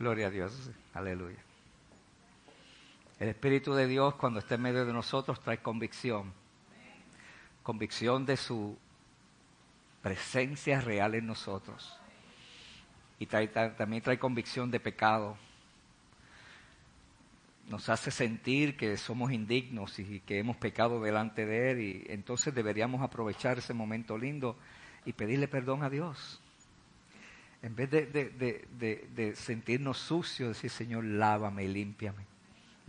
Gloria a Dios. Aleluya. El Espíritu de Dios cuando está en medio de nosotros trae convicción. Convicción de su presencia real en nosotros. Y también trae convicción de pecado. Nos hace sentir que somos indignos y que hemos pecado delante de Él. Y entonces deberíamos aprovechar ese momento lindo y pedirle perdón a Dios. En vez de, de sentirnos sucios, decir, Señor, lávame límpiame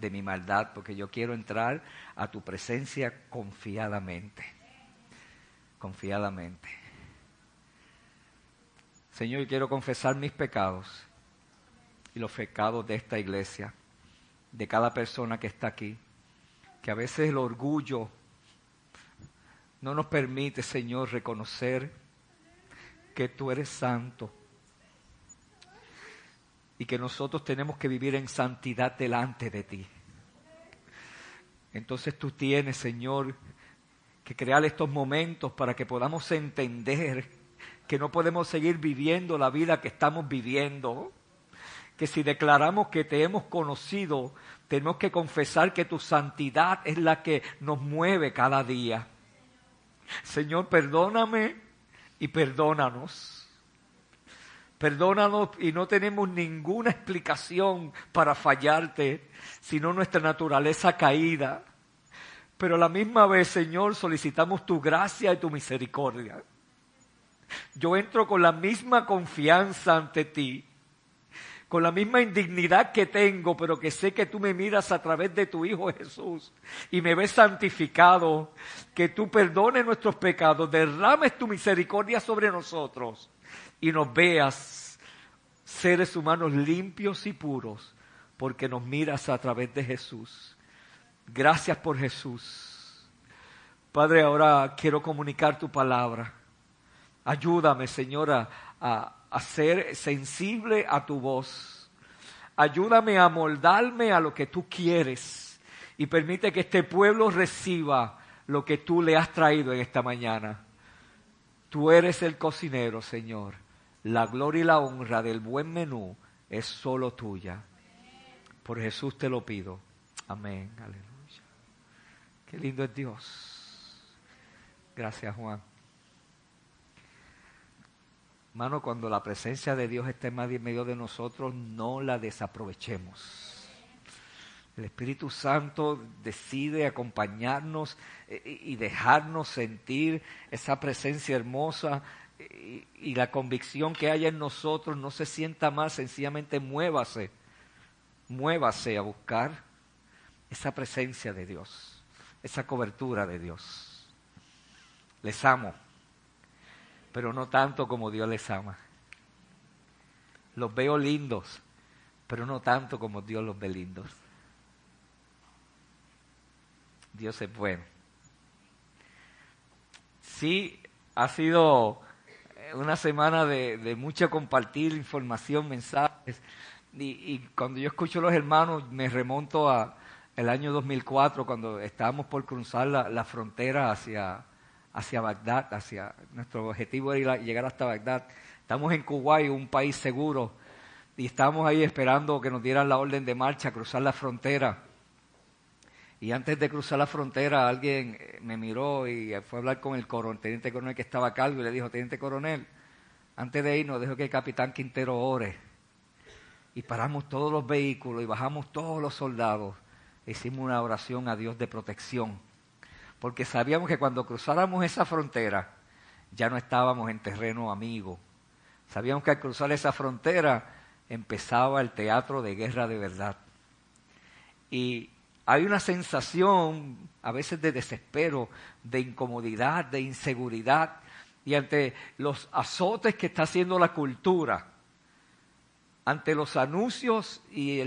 de mi maldad, porque yo quiero entrar a tu presencia confiadamente. Confiadamente. Señor, yo quiero confesar mis pecados y los pecados de esta iglesia, de cada persona que está aquí, que a veces el orgullo no nos permite, Señor, reconocer que tú eres santo y que nosotros tenemos que vivir en santidad delante de ti. Entonces tú tienes, Señor, que crear estos momentos para que podamos entender que no podemos seguir viviendo la vida que estamos viviendo, que si declaramos que te hemos conocido, tenemos que confesar que tu santidad es la que nos mueve cada día. Señor, perdóname y perdónanos. Perdónanos y no tenemos ninguna explicación para fallarte, sino nuestra naturaleza caída. Pero a la misma vez, Señor, solicitamos tu gracia y tu misericordia yo entro con la misma confianza ante ti, con la misma indignidad que tengo, pero que sé que tú me miras a través de tu Hijo Jesús y me ves santificado, que tú perdones nuestros pecados, derrames tu misericordia sobre nosotros y nos veas seres humanos limpios y puros, porque nos miras a través de Jesús. Gracias por Jesús. Padre, ahora quiero comunicar tu palabra. Ayúdame, Señora, a, a ser sensible a tu voz. Ayúdame a moldarme a lo que tú quieres y permite que este pueblo reciba lo que tú le has traído en esta mañana. Tú eres el cocinero, Señor. La gloria y la honra del buen menú es solo tuya. Por Jesús te lo pido. Amén. Aleluya. Qué lindo es Dios. Gracias, Juan. Hermano, cuando la presencia de Dios esté más en medio de nosotros, no la desaprovechemos. El Espíritu Santo decide acompañarnos eh, y dejarnos sentir esa presencia hermosa y, la convicción que haya en nosotros no se sienta más, sencillamente muévase, muévase a buscar esa presencia de Dios, esa cobertura de Dios. Les amo pero no tanto como Dios les ama. Los veo lindos, pero no tanto como Dios los ve lindos. Dios es bueno. Sí, ha sido una semana de, de mucha compartir información, mensajes. Y, cuando yo escucho a los hermanos, me remonto a el año 2004, cuando estábamos por cruzar la frontera hacia, hacia Bagdad, hacia nuestro objetivo era llegar hasta Bagdad. Estamos en Kuwait, un país seguro, y estamos ahí esperando que nos dieran la orden de marcha, cruzar la frontera. Y antes de cruzar la frontera, alguien eh, me miró y fue a hablar con el coronel, teniente coronel que estaba a cargo y le dijo, teniente coronel, antes de irnos, dejo que el capitán Quintero ore. Y paramos todos los vehículos y bajamos todos los soldados. Hicimos una oración a Dios de protección porque sabíamos que cuando cruzáramos esa frontera ya no estábamos en terreno amigo. Sabíamos que al cruzar esa frontera empezaba el teatro de guerra de verdad. Y hay una sensación a veces de desespero, de incomodidad, de inseguridad, y ante los azotes que está haciendo la cultura, ante los anuncios y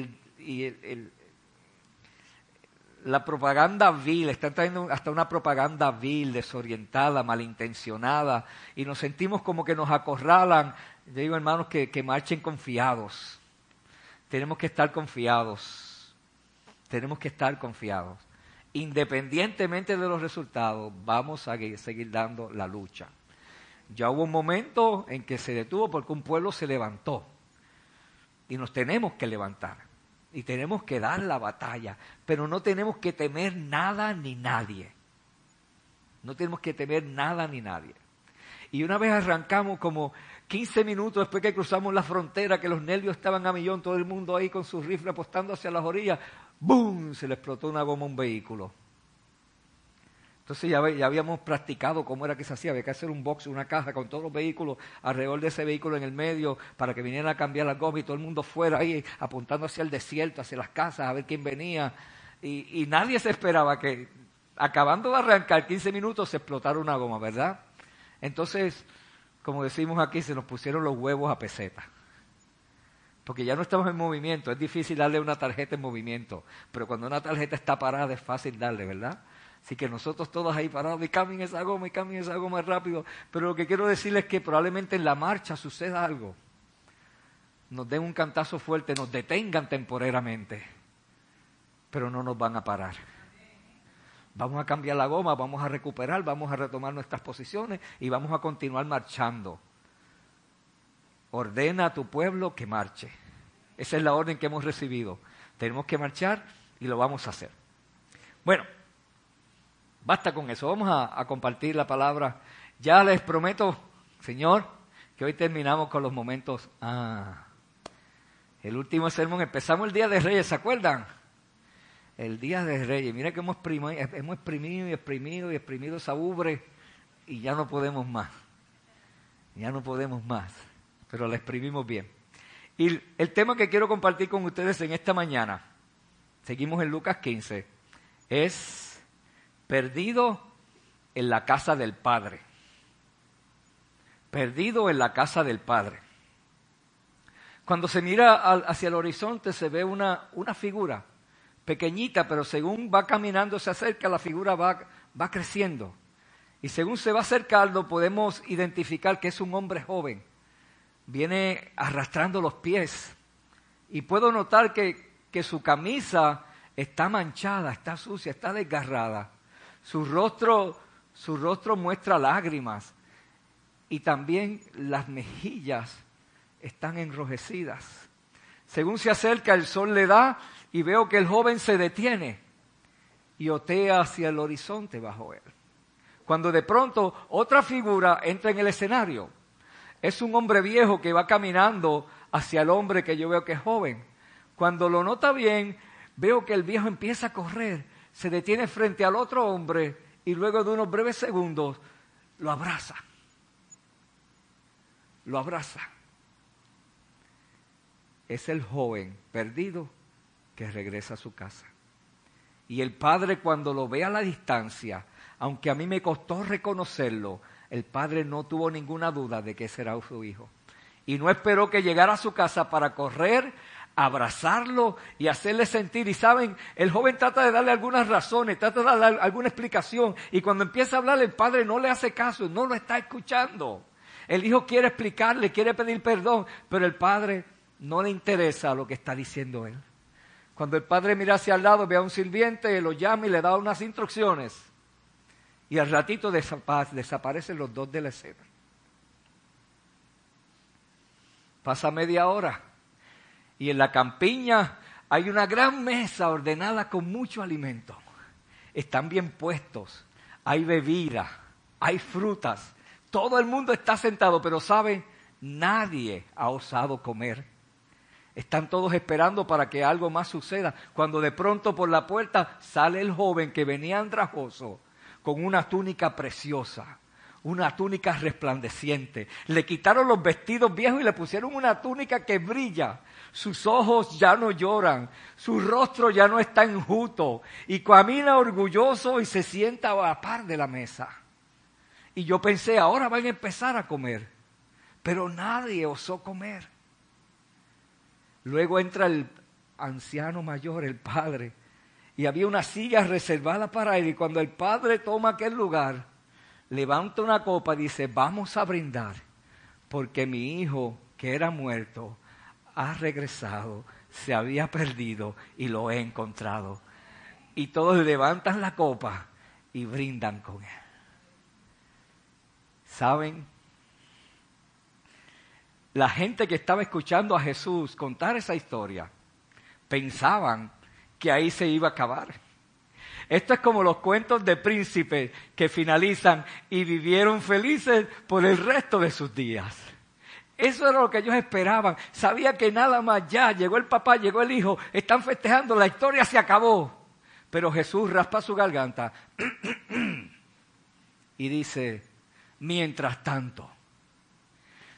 la propaganda vil, están trayendo hasta una propaganda vil, desorientada, malintencionada, y nos sentimos como que nos acorralan. Yo digo, hermanos, que marchen confiados. Tenemos que estar confiados. Tenemos que estar confiados. Independientemente de los resultados, vamos a seguir dando la lucha. Ya hubo un momento en que se detuvo porque un pueblo se levantó. Y nos tenemos que levantar. Y tenemos que dar la batalla. Pero no tenemos que temer nada ni nadie. No tenemos que temer nada ni nadie. Y una vez arrancamos como 15 minutos después que cruzamos la frontera, que los nervios estaban a millón, todo el mundo ahí con sus rifles apostando hacia las orillas, ¡boom! Se le explotó una goma a un vehículo. Entonces ya, ya, habíamos practicado cómo era que se hacía, había que hacer un box, una caja con todos los vehículos alrededor de ese vehículo en el medio para que vinieran a cambiar las gomas y todo el mundo fuera ahí apuntando hacia el desierto, hacia las casas, a ver quién venía. Y, y nadie se esperaba que acabando de arrancar 15 minutos se explotara una goma, ¿verdad? Entonces, como decimos aquí, se nos pusieron los huevos a peseta. Porque ya no estamos en movimiento, es difícil darle una tarjeta en movimiento, pero cuando una tarjeta está parada es fácil darle, ¿verdad? Así que nosotros todos ahí parados, y cambien esa goma, y cambien esa goma rápido. Pero lo que quiero decirles es que probablemente en la marcha suceda algo. Nos den un cantazo fuerte, nos detengan temporariamente, pero no nos van a parar. Vamos a cambiar la goma, vamos a recuperar, vamos a retomar nuestras posiciones y vamos a continuar marchando. Ordena a tu pueblo que marche. Esa es la orden que hemos recibido. Tenemos que marchar y lo vamos a hacer. Bueno, Basta con eso. Vamos a, compartir la palabra. Ya les prometo, Señor, que hoy terminamos con los momentos. Ah, el último sermón. Empezamos el día de Reyes, ¿se acuerdan? El día de Reyes. Mira que hemos hemos exprimido y exprimido y exprimido esa ubre y ya no podemos más. Ya no podemos más. Pero la exprimimos bien. Y el tema que quiero compartir con ustedes en esta mañana, seguimos en Lucas 15, es perdido en la casa del Padre. Perdido en la casa del Padre. Cuando se mira hacia el horizonte se ve una, una figura pequeñita, pero según va caminando, se acerca, la figura va, va creciendo. Y según se va acercando, podemos identificar que es un hombre joven. Viene arrastrando los pies. Y puedo notar que, que su camisa está manchada, está sucia, está desgarrada. Su rostro, su rostro muestra lágrimas y también las mejillas están enrojecidas. Según se acerca, el sol le da y veo que el joven se detiene y otea hacia el horizonte bajo él. Cuando de pronto otra figura entra en el escenario. Es un hombre viejo que va caminando hacia el hombre que yo veo que es joven. Cuando lo nota bien, veo que el viejo empieza a correr se detiene frente al otro hombre y luego de unos breves segundos lo abraza. Lo abraza. Es el joven perdido que regresa a su casa. Y el padre cuando lo ve a la distancia, aunque a mí me costó reconocerlo, el padre no tuvo ninguna duda de que será su hijo. Y no esperó que llegara a su casa para correr abrazarlo y hacerle sentir. Y saben, el joven trata de darle algunas razones, trata de darle alguna explicación. Y cuando empieza a hablar, el padre no le hace caso, no lo está escuchando. El hijo quiere explicarle, quiere pedir perdón, pero el padre no le interesa lo que está diciendo él. Cuando el padre mira hacia el lado, ve a un sirviente, lo llama y le da unas instrucciones. Y al ratito desaparecen los dos de la escena. Pasa media hora y en la campiña hay una gran mesa ordenada con mucho alimento. Están bien puestos, hay bebida, hay frutas. Todo el mundo está sentado, pero saben, nadie ha osado comer. Están todos esperando para que algo más suceda, cuando de pronto por la puerta sale el joven que venía andrajoso con una túnica preciosa, una túnica resplandeciente. Le quitaron los vestidos viejos y le pusieron una túnica que brilla sus ojos ya no lloran, su rostro ya no está enjuto y camina orgulloso y se sienta a par de la mesa. Y yo pensé, ahora van a empezar a comer, pero nadie osó comer. Luego entra el anciano mayor, el padre, y había una silla reservada para él y cuando el padre toma aquel lugar, levanta una copa y dice, vamos a brindar, porque mi hijo que era muerto ha regresado, se había perdido y lo he encontrado. Y todos levantan la copa y brindan con él. ¿Saben? la gente que estaba escuchando a Jesús contar esa historia pensaban que ahí se iba a acabar. Esto es como los cuentos de príncipes que finalizan y vivieron felices por el resto de sus días. Eso era lo que ellos esperaban. Sabía que nada más ya, llegó el papá, llegó el hijo, están festejando, la historia se acabó. Pero Jesús raspa su garganta y dice, mientras tanto,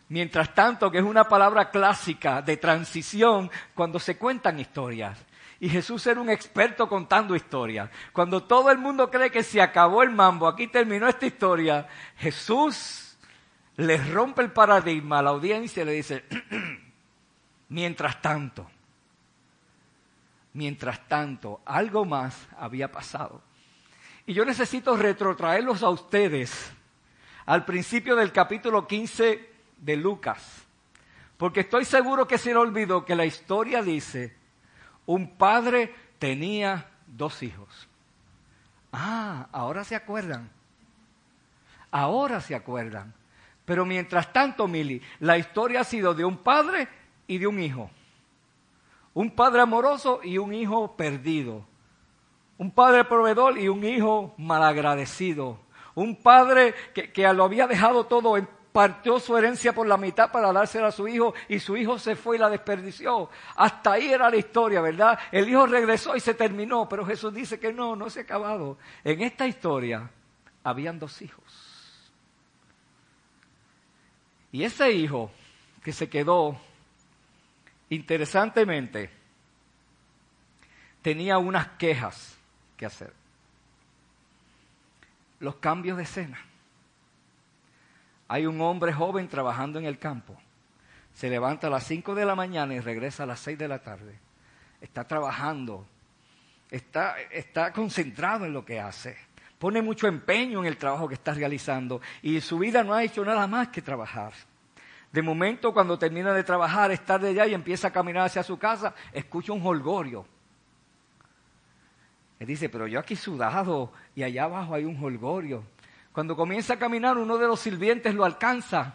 mientras tanto, que es una palabra clásica de transición cuando se cuentan historias. Y Jesús era un experto contando historias. Cuando todo el mundo cree que se acabó el mambo, aquí terminó esta historia, Jesús les rompe el paradigma a la audiencia y le dice, mientras tanto, mientras tanto, algo más había pasado. Y yo necesito retrotraerlos a ustedes al principio del capítulo 15 de Lucas, porque estoy seguro que se le olvidó que la historia dice un padre tenía dos hijos. Ah, ahora se acuerdan. Ahora se acuerdan. Pero mientras tanto, Mili, la historia ha sido de un padre y de un hijo. Un padre amoroso y un hijo perdido. Un padre proveedor y un hijo malagradecido. Un padre que, que lo había dejado todo en partió su herencia por la mitad para dársela a su hijo y su hijo se fue y la desperdició. Hasta ahí era la historia, ¿verdad? El hijo regresó y se terminó, pero Jesús dice que no, no se ha acabado. En esta historia habían dos hijos. Y ese hijo que se quedó, interesantemente, tenía unas quejas que hacer. Los cambios de escena. Hay un hombre joven trabajando en el campo. Se levanta a las 5 de la mañana y regresa a las 6 de la tarde. Está trabajando. Está, concentrado en lo que hace. Pone mucho empeño en el trabajo que está realizando. Y su vida no ha hecho nada más que trabajar. De momento, cuando termina de trabajar, está de allá y empieza a caminar hacia su casa, escucha un holgorio. Él dice, pero yo aquí sudado y allá abajo hay un holgorio. Cuando comienza a caminar, uno de los sirvientes lo alcanza.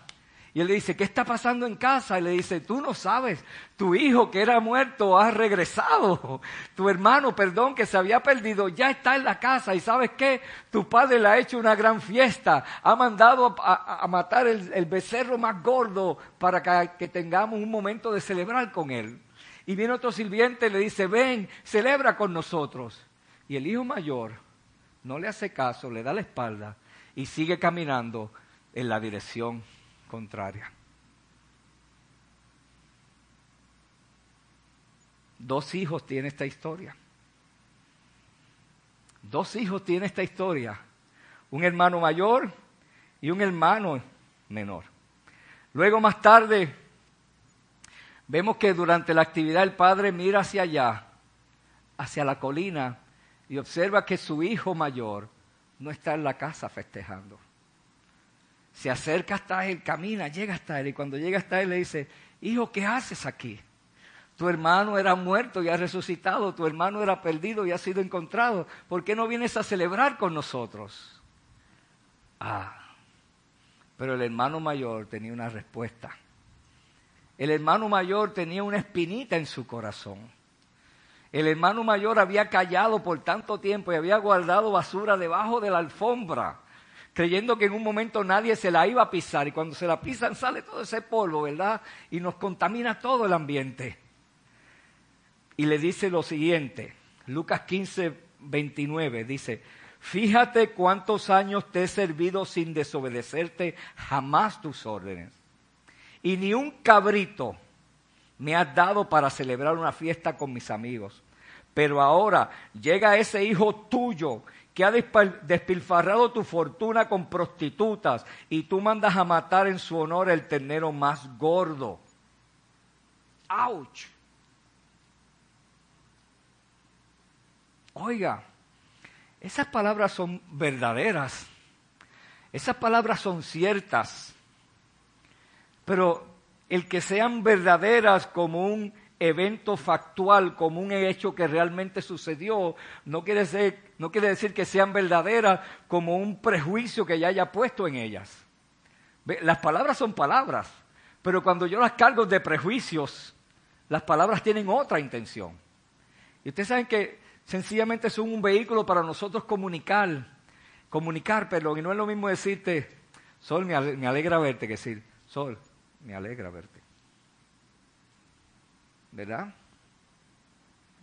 Y él le dice, ¿qué está pasando en casa? Y le dice, tú no sabes, tu hijo que era muerto ha regresado. Tu hermano, perdón, que se había perdido, ya está en la casa. Y sabes qué? Tu padre le ha hecho una gran fiesta. Ha mandado a, matar el, becerro más gordo para que, que tengamos un momento de celebrar con él. Y viene otro sirviente y le dice, ven, celebra con nosotros. Y el hijo mayor no le hace caso, le da la espalda y sigue caminando en la dirección contraria. Dos hijos tiene esta historia. Dos hijos tiene esta historia. Un hermano mayor y un hermano menor. Luego más tarde vemos que durante la actividad el padre mira hacia allá, hacia la colina, y observa que su hijo mayor no está en la casa festejando. Se acerca hasta él, camina, llega hasta él y cuando llega hasta él le dice, hijo, ¿qué haces aquí? Tu hermano era muerto y ha resucitado, tu hermano era perdido y ha sido encontrado. ¿Por qué no vienes a celebrar con nosotros? Ah, pero el hermano mayor tenía una respuesta. El hermano mayor tenía una espinita en su corazón. El hermano mayor había callado por tanto tiempo y había guardado basura debajo de la alfombra, creyendo que en un momento nadie se la iba a pisar y cuando se la pisan sale todo ese polvo, ¿verdad? Y nos contamina todo el ambiente. Y le dice lo siguiente, Lucas 15, 29, dice, fíjate cuántos años te he servido sin desobedecerte jamás tus órdenes. Y ni un cabrito me has dado para celebrar una fiesta con mis amigos. Pero ahora llega ese hijo tuyo que ha despilfarrado tu fortuna con prostitutas y tú mandas a matar en su honor el ternero más gordo. ¡Auch! Oiga, esas palabras son verdaderas, esas palabras son ciertas, pero el que sean verdaderas como un evento factual, como un hecho que realmente sucedió, no quiere, decir que sean verdaderas como un prejuicio que ya haya puesto en ellas. Las palabras son palabras, Pero cuando yo las cargo de prejuicios, las palabras tienen otra intención. Y ustedes saben que sencillamente son un vehículo para nosotros comunicar, comunicar, perdón, y no es lo mismo decirte, Sol, me alegra verte, que decir, Sol, me alegra verte. ¿Verdad?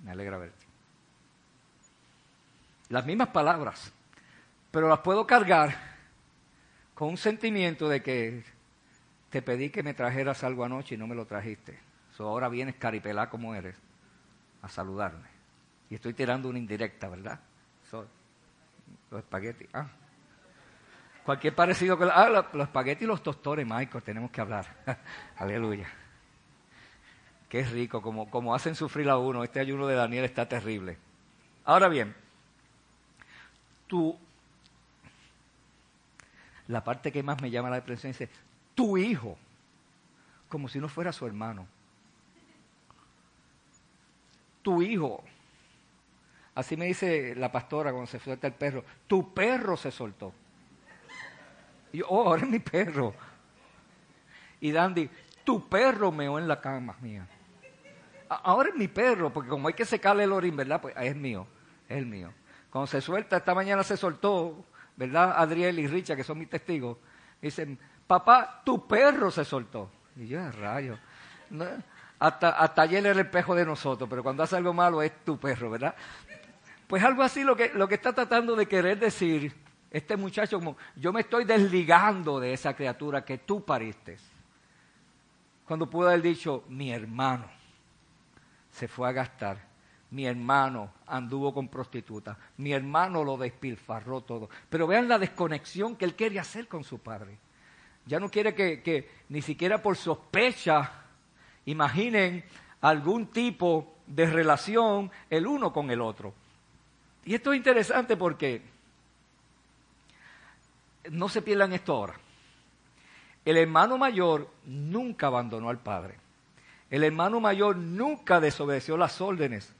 Me alegra verte. Las mismas palabras, pero las puedo cargar con un sentimiento de que te pedí que me trajeras algo anoche y no me lo trajiste. ahora vienes caripelá como eres a saludarme. Y estoy tirando una indirecta, ¿verdad? los espaguetis. Ah. Cualquier parecido con ah, los espaguetis y los tostones, Michael, tenemos que hablar. Aleluya. Qué rico, como, como hacen sufrir a uno. Este ayuno de Daniel está terrible. Ahora bien, tú, la parte que más me llama la atención es tu hijo, como si no fuera su hermano. Tu hijo. Así me dice la pastora cuando se suelta el perro. Tu perro se soltó. Yo, oh, ahora es mi perro. Y Dandy, tu perro meó en la cama mía ahora es mi perro, porque como hay que secarle el orín, ¿verdad? Pues es mío, es mío. Cuando se suelta, esta mañana se soltó, ¿verdad? Adriel y Richa, que son mis testigos, dicen, papá, tu perro se soltó. Y yo, rayo. hasta, hasta ayer era el espejo de nosotros, pero cuando hace algo malo es tu perro, ¿verdad? Pues algo así lo que, lo que está tratando de querer decir este muchacho, como yo me estoy desligando de esa criatura que tú pariste. Cuando pudo haber dicho, mi hermano se fue a gastar. Mi hermano anduvo con prostitutas. Mi hermano lo despilfarró todo. Pero vean la desconexión que él quiere hacer con su padre. Ya no quiere que, que ni siquiera por sospecha imaginen algún tipo de relación el uno con el otro. Y esto es interesante porque no se pierdan esto ahora. El hermano mayor nunca abandonó al padre. El hermano mayor nunca desobedeció las órdenes,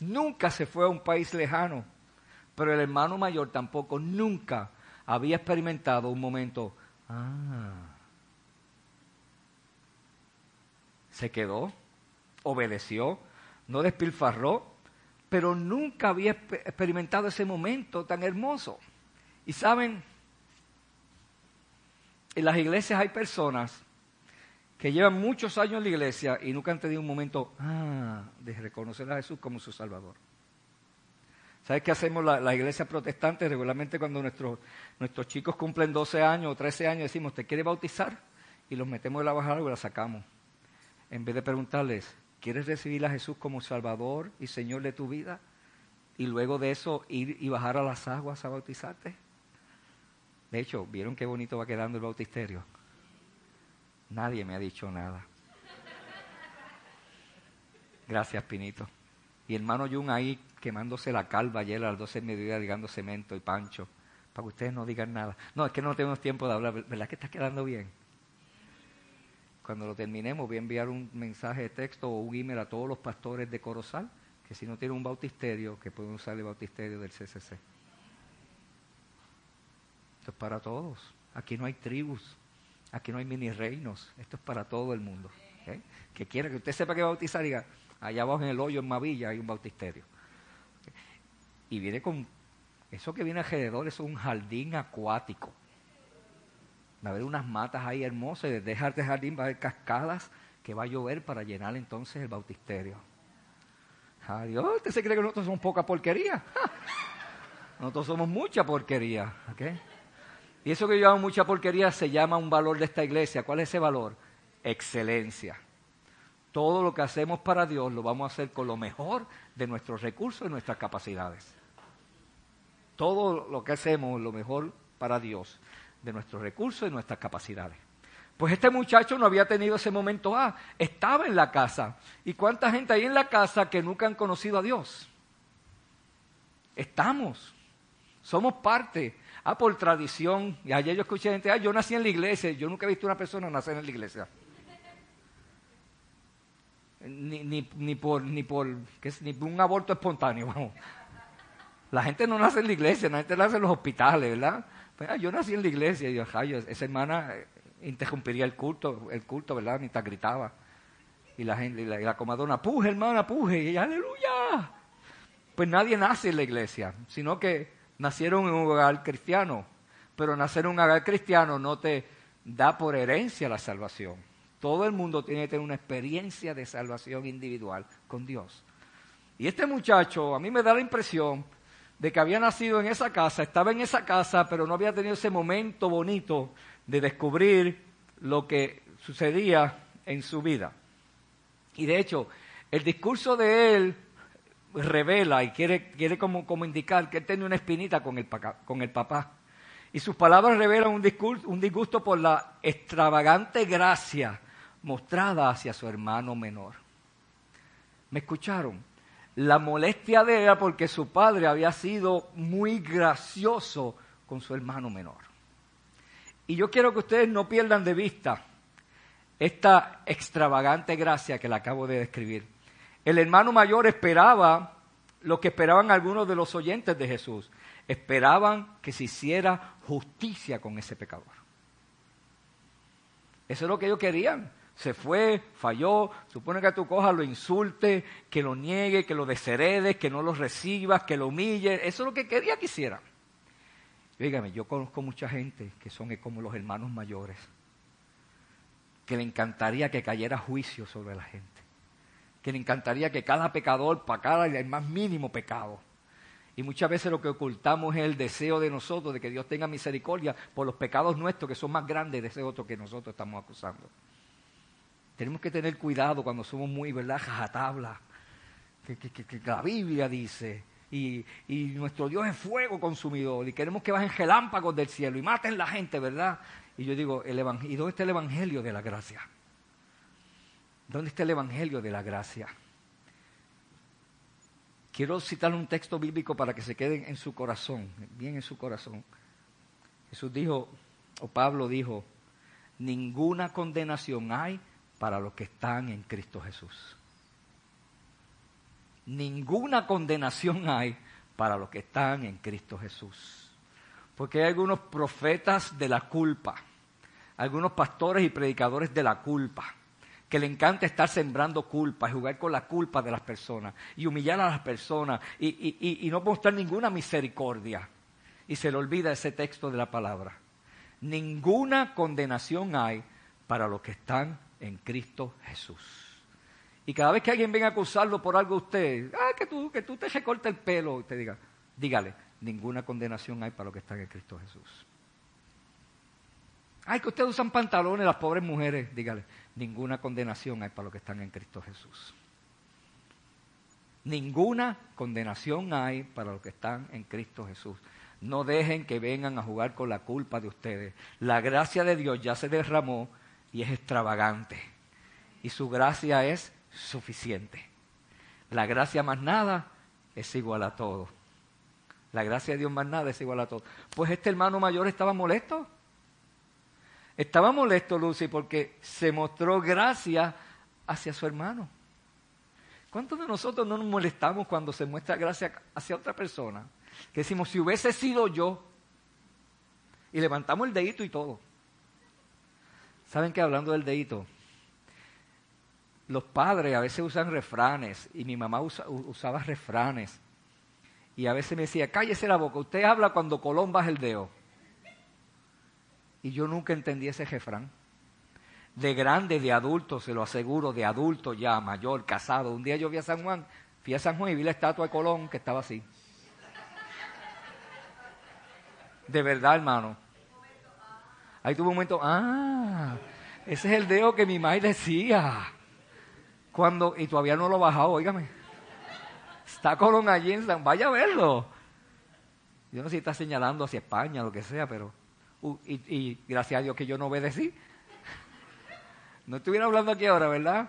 nunca se fue a un país lejano, pero el hermano mayor tampoco nunca había experimentado un momento, ah, se quedó, obedeció, no despilfarró, pero nunca había experimentado ese momento tan hermoso. Y saben, en las iglesias hay personas que llevan muchos años en la iglesia y nunca han tenido un momento ah, de reconocer a Jesús como su Salvador. ¿Sabes qué hacemos la, la iglesia protestante? Regularmente cuando nuestros, nuestros chicos cumplen 12 años o 13 años decimos, ¿te quiere bautizar? Y los metemos en la bajada y la sacamos. En vez de preguntarles, ¿quieres recibir a Jesús como Salvador y Señor de tu vida? Y luego de eso ir y bajar a las aguas a bautizarte. De hecho, ¿vieron qué bonito va quedando el bautisterio? Nadie me ha dicho nada. Gracias, Pinito. Y hermano Jun ahí quemándose la calva ayer a las 12 de mediodía ligando cemento y pancho, para que ustedes no digan nada. No, es que no tenemos tiempo de hablar. ¿Verdad que está quedando bien? Cuando lo terminemos voy a enviar un mensaje de texto o un email a todos los pastores de Corozal, que si no tienen un bautisterio, que pueden usar el bautisterio del CCC. Esto es para todos. Aquí no hay tribus. Aquí no hay mini reinos, esto es para todo el mundo. ¿eh? Que quiera que usted sepa que bautizar, diga, allá abajo en el hoyo en Mavilla hay un bautisterio. Y viene con, eso que viene alrededor es un jardín acuático. Va a haber unas matas ahí hermosas y desde este jardín va a haber cascadas que va a llover para llenar entonces el bautisterio. Adiós, ¿usted se cree que nosotros somos poca porquería? Nosotros somos mucha porquería. ¿okay? Y eso que yo llamo mucha porquería se llama un valor de esta iglesia. ¿Cuál es ese valor? Excelencia. Todo lo que hacemos para Dios lo vamos a hacer con lo mejor de nuestros recursos y nuestras capacidades. Todo lo que hacemos lo mejor para Dios, de nuestros recursos y nuestras capacidades. Pues este muchacho no había tenido ese momento Ah, estaba en la casa. ¿Y cuánta gente hay en la casa que nunca han conocido a Dios? Estamos, somos parte Ah, por tradición. Y ayer yo escuché gente, ah, yo nací en la iglesia. Yo nunca he visto una persona nacer en la iglesia. Ni, ni, ni por, ni por ni un aborto espontáneo, vamos. La gente no nace en la iglesia, la gente nace en los hospitales, ¿verdad? Pues, ah, yo nací en la iglesia. Y yo, esa hermana, interrumpiría el culto, el culto, ¿verdad? Mientras gritaba. Y la gente, y la, y la comadrona, puje, hermana, puje, aleluya. Pues nadie nace en la iglesia, sino que nacieron en un hogar cristiano. Pero nacer en un hogar cristiano no te da por herencia la salvación. Todo el mundo tiene que tener una experiencia de salvación individual con Dios. Y este muchacho, a mí me da la impresión de que había nacido en esa casa, estaba en esa casa, pero no había tenido ese momento bonito de descubrir lo que sucedía en su vida. Y de hecho, el discurso de él revela y quiere, quiere como, como indicar que él tenía una espinita con el, con el papá. Y sus palabras revelan un, discurso, un disgusto por la extravagante gracia mostrada hacia su hermano menor. ¿Me escucharon? La molestia de ella porque su padre había sido muy gracioso con su hermano menor. Y yo quiero que ustedes no pierdan de vista esta extravagante gracia que le acabo de describir. El hermano mayor esperaba lo que esperaban algunos de los oyentes de Jesús. Esperaban que se hiciera justicia con ese pecador. Eso es lo que ellos querían. Se fue, falló, supone que tú cojas, lo insulte, que lo niegue, que lo desheredes, que no lo recibas, que lo humille. Eso es lo que quería que hiciera. Dígame, yo conozco mucha gente que son como los hermanos mayores, que le encantaría que cayera juicio sobre la gente que le encantaría que cada pecador pagara el más mínimo pecado. Y muchas veces lo que ocultamos es el deseo de nosotros de que Dios tenga misericordia por los pecados nuestros que son más grandes de ese otro que nosotros estamos acusando. Tenemos que tener cuidado cuando somos muy, ¿verdad?, jajatabla. Que, que, la Biblia dice. Y, y, nuestro Dios es fuego consumidor. Y queremos que bajen gelámpagos del cielo y maten la gente, ¿verdad? Y yo digo, el ¿y dónde está el evangelio de la gracia? ¿Dónde está el Evangelio de la gracia? Quiero citar un texto bíblico para que se quede en su corazón, bien en su corazón. Jesús dijo, o Pablo dijo, ninguna condenación hay para los que están en Cristo Jesús. Ninguna condenación hay para los que están en Cristo Jesús. Porque hay algunos profetas de la culpa, algunos pastores y predicadores de la culpa que le encanta estar sembrando culpa y jugar con la culpa de las personas y humillar a las personas y, no mostrar ninguna misericordia. Y se le olvida ese texto de la palabra. Ninguna condenación hay para los que están en Cristo Jesús. Y cada vez que alguien venga a acusarlo por algo usted, ah, que tú, que tú te recortes el pelo, y te diga, dígale, ninguna condenación hay para los que están en Cristo Jesús. Ay, que ustedes usan pantalones, las pobres mujeres, dígale, ninguna condenación hay para los que están en Cristo Jesús. Ninguna condenación hay para los que están en Cristo Jesús. No dejen que vengan a jugar con la culpa de ustedes. La gracia de Dios ya se derramó y es extravagante. Y su gracia es suficiente. La gracia más nada es igual a todo. La gracia de Dios más nada es igual a todo. Pues este hermano mayor estaba molesto. Estaba molesto Lucy porque se mostró gracia hacia su hermano. ¿Cuántos de nosotros no nos molestamos cuando se muestra gracia hacia otra persona? Que decimos, si hubiese sido yo, y levantamos el dedito y todo. ¿Saben que hablando del dedito? Los padres a veces usan refranes, y mi mamá usaba refranes. Y a veces me decía, cállese la boca, usted habla cuando Colón baja el dedo. Y yo nunca entendí ese refrán. De grande, de adulto, se lo aseguro, de adulto ya, mayor, casado. Un día yo vi a San Juan, fui a San Juan y vi la estatua de Colón que estaba así. De verdad, hermano. Ahí tuve un momento, ah, ese es el dedo que mi madre decía. Cuando, y todavía no lo he bajado, óigame. Está Colón allí en San, vaya a verlo. Yo no sé si está señalando hacia España, lo que sea, pero y, gracias a Dios que yo no obedecí. No estuviera hablando aquí ahora, ¿verdad?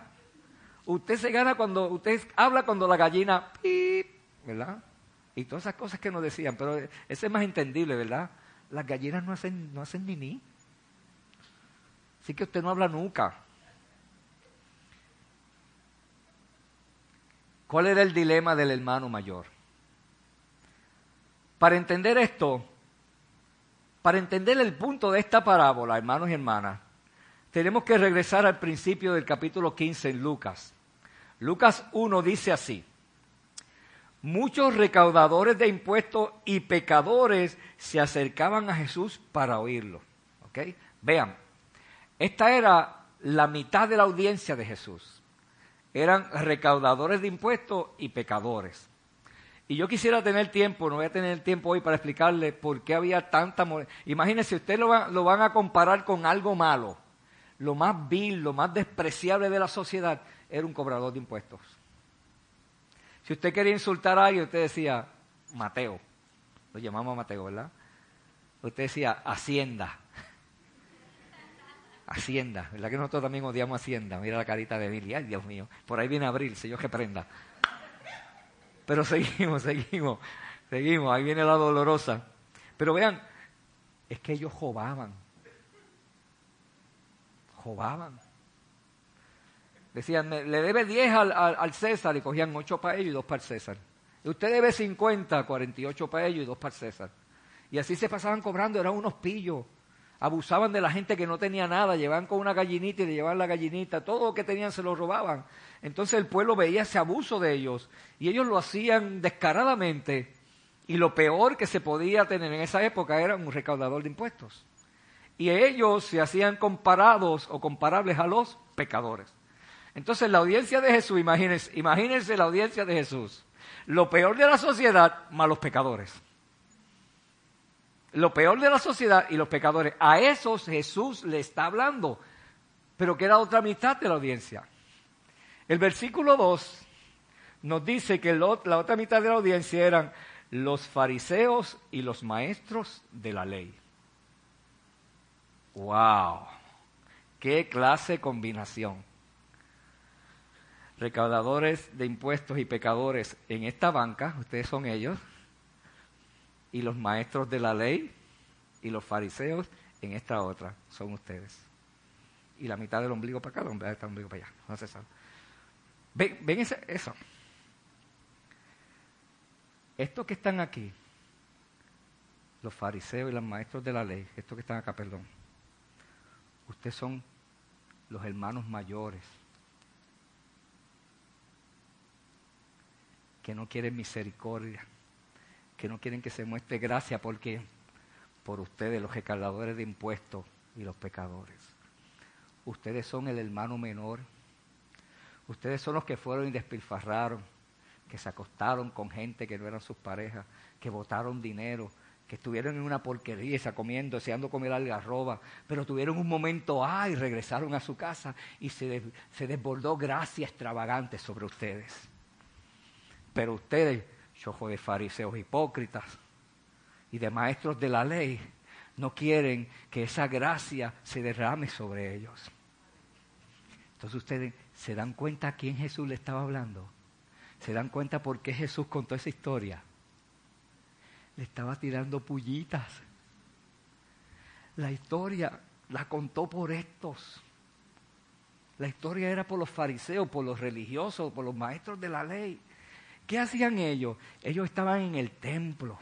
Usted se gana cuando, usted habla cuando la gallina, pip, ¿verdad? Y todas esas cosas que nos decían, pero ese es más entendible, ¿verdad? Las gallinas no hacen, no hacen ni ni. Así que usted no habla nunca. ¿Cuál era el dilema del hermano mayor? Para entender esto, para entender el punto de esta parábola, hermanos y hermanas, tenemos que regresar al principio del capítulo 15 en Lucas. Lucas 1 dice así, muchos recaudadores de impuestos y pecadores se acercaban a Jesús para oírlo. Vean, esta era la mitad de la audiencia de Jesús. Eran recaudadores de impuestos y pecadores. Y yo quisiera tener tiempo, no voy a tener tiempo hoy para explicarle por qué había tanta... Imagínense, usted lo, lo van a comparar con algo malo. Lo más vil, lo más despreciable de la sociedad era un cobrador de impuestos. Si usted quería insultar a alguien, usted decía, Mateo. Lo llamamos Mateo, ¿verdad? Usted decía, Hacienda. Hacienda, ¿verdad que nosotros también odiamos Hacienda? Mira la carita de Billy, ay Dios mío, por ahí viene Abril, Señor que prenda. Pero seguimos, seguimos, seguimos, ahí viene la dolorosa. Pero vean, es que ellos jobaban, jobaban. Decían, le debe 10 al, César y cogían 8 para ellos y 2 para el César. Y usted debe 50, 48 para ellos y 2 para el César. Y así se pasaban cobrando, eran unos pillos abusaban de la gente que no tenía nada, llevaban con una gallinita y le llevaban la gallinita, todo lo que tenían se lo robaban. Entonces el pueblo veía ese abuso de ellos y ellos lo hacían descaradamente. Y lo peor que se podía tener en esa época era un recaudador de impuestos. Y ellos se hacían comparados o comparables a los pecadores. Entonces la audiencia de Jesús, imagínense, imagínense la audiencia de Jesús. Lo peor de la sociedad, malos pecadores lo peor de la sociedad y los pecadores. A esos Jesús le está hablando, pero que era otra mitad de la audiencia. El versículo 2 nos dice que la otra mitad de la audiencia eran los fariseos y los maestros de la ley. ¡Wow! ¡Qué clase combinación! Recaudadores de impuestos y pecadores en esta banca, ustedes son ellos, y los maestros de la ley y los fariseos en esta otra son ustedes. Y la mitad del ombligo para acá, la mitad del ombligo para allá. No se sabe. ¿Ven, ven eso? Estos que están aquí, los fariseos y los maestros de la ley, estos que están acá, perdón, ustedes son los hermanos mayores que no quieren misericordia que no quieren que se muestre gracia porque por ustedes, los recaudadores de impuestos y los pecadores. Ustedes son el hermano menor. Ustedes son los que fueron y despilfarraron, que se acostaron con gente que no eran sus parejas, que botaron dinero, que estuvieron en una porquería, se comiendo, deseando comer algarroba, pero tuvieron un momento, ah, y regresaron a su casa y se, se desbordó gracia extravagante sobre ustedes. Pero ustedes chojo de fariseos hipócritas y de maestros de la ley, no quieren que esa gracia se derrame sobre ellos. Entonces ustedes se dan cuenta a quién Jesús le estaba hablando. Se dan cuenta por qué Jesús contó esa historia. Le estaba tirando pullitas. La historia la contó por estos. La historia era por los fariseos, por los religiosos, por los maestros de la ley. ¿Qué hacían ellos? Ellos estaban en el templo,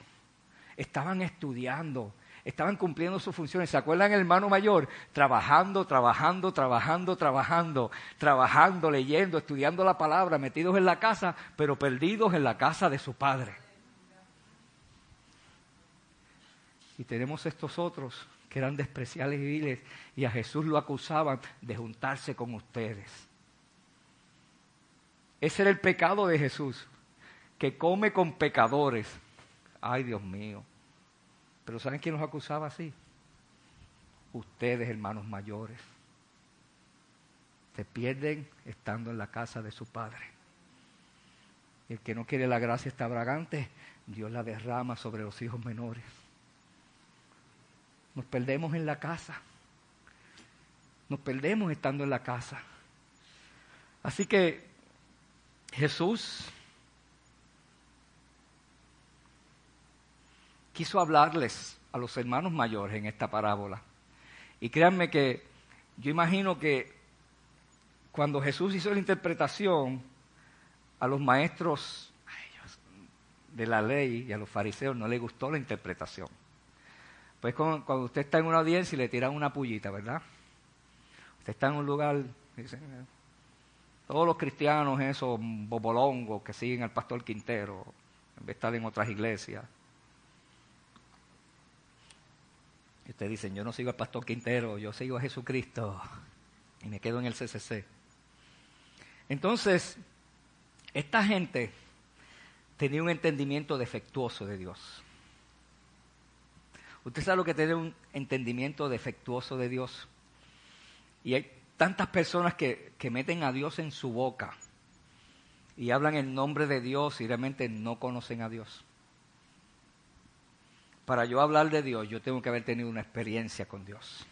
estaban estudiando, estaban cumpliendo sus funciones. ¿Se acuerdan el hermano mayor? Trabajando, trabajando, trabajando, trabajando, trabajando, leyendo, estudiando la palabra, metidos en la casa, pero perdidos en la casa de su padre. Y tenemos estos otros que eran despreciables y viles y a Jesús lo acusaban de juntarse con ustedes. Ese era el pecado de Jesús que come con pecadores. Ay, Dios mío. Pero ¿saben quién los acusaba así? Ustedes, hermanos mayores. Se pierden estando en la casa de su padre. El que no quiere la gracia extravagante, Dios la derrama sobre los hijos menores. Nos perdemos en la casa. Nos perdemos estando en la casa. Así que Jesús quiso hablarles a los hermanos mayores en esta parábola. Y créanme que yo imagino que cuando Jesús hizo la interpretación, a los maestros de la ley y a los fariseos no les gustó la interpretación. Pues cuando usted está en una audiencia y le tiran una pullita, ¿verdad? Usted está en un lugar, dicen, todos los cristianos, esos bobolongos que siguen al pastor Quintero, en vez de estar en otras iglesias. Y ustedes dicen, yo no sigo al pastor Quintero, yo sigo a Jesucristo y me quedo en el CCC. Entonces, esta gente tenía un entendimiento defectuoso de Dios. Usted sabe lo que tiene un entendimiento defectuoso de Dios. Y hay tantas personas que, que meten a Dios en su boca y hablan en nombre de Dios y realmente no conocen a Dios. Para yo hablar de Dios, yo tengo que haber tenido una experiencia con Dios.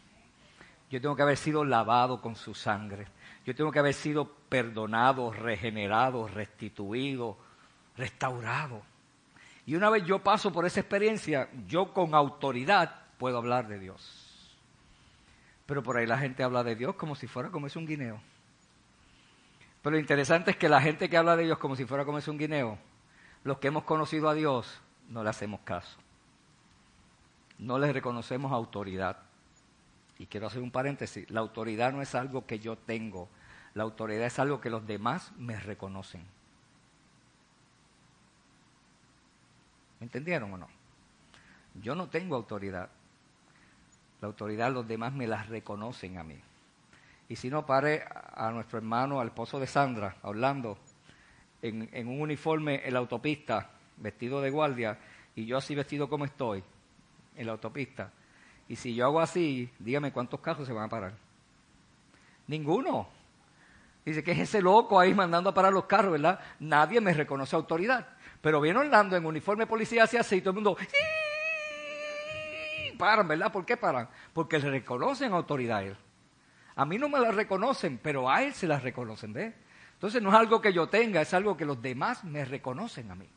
Yo tengo que haber sido lavado con su sangre. Yo tengo que haber sido perdonado, regenerado, restituido, restaurado. Y una vez yo paso por esa experiencia, yo con autoridad puedo hablar de Dios. Pero por ahí la gente habla de Dios como si fuera como es un guineo. Pero lo interesante es que la gente que habla de Dios como si fuera como es un guineo, los que hemos conocido a Dios, no le hacemos caso. No le reconocemos autoridad. Y quiero hacer un paréntesis, la autoridad no es algo que yo tengo, la autoridad es algo que los demás me reconocen. ¿Me entendieron o no? Yo no tengo autoridad. La autoridad los demás me la reconocen a mí. Y si no, pare a nuestro hermano, al esposo de Sandra, hablando en, en un uniforme en la autopista, vestido de guardia, y yo así vestido como estoy, en la autopista. Y si yo hago así, dígame cuántos carros se van a parar. Ninguno. Dice que es ese loco ahí mandando a parar los carros, ¿verdad? Nadie me reconoce autoridad. Pero viene Orlando en uniforme policía hacia así y todo el mundo paran, ¿verdad? ¿Por qué paran? Porque le reconocen autoridad a él. A mí no me la reconocen, pero a él se la reconocen, ¿ves? Entonces no es algo que yo tenga, es algo que los demás me reconocen a mí.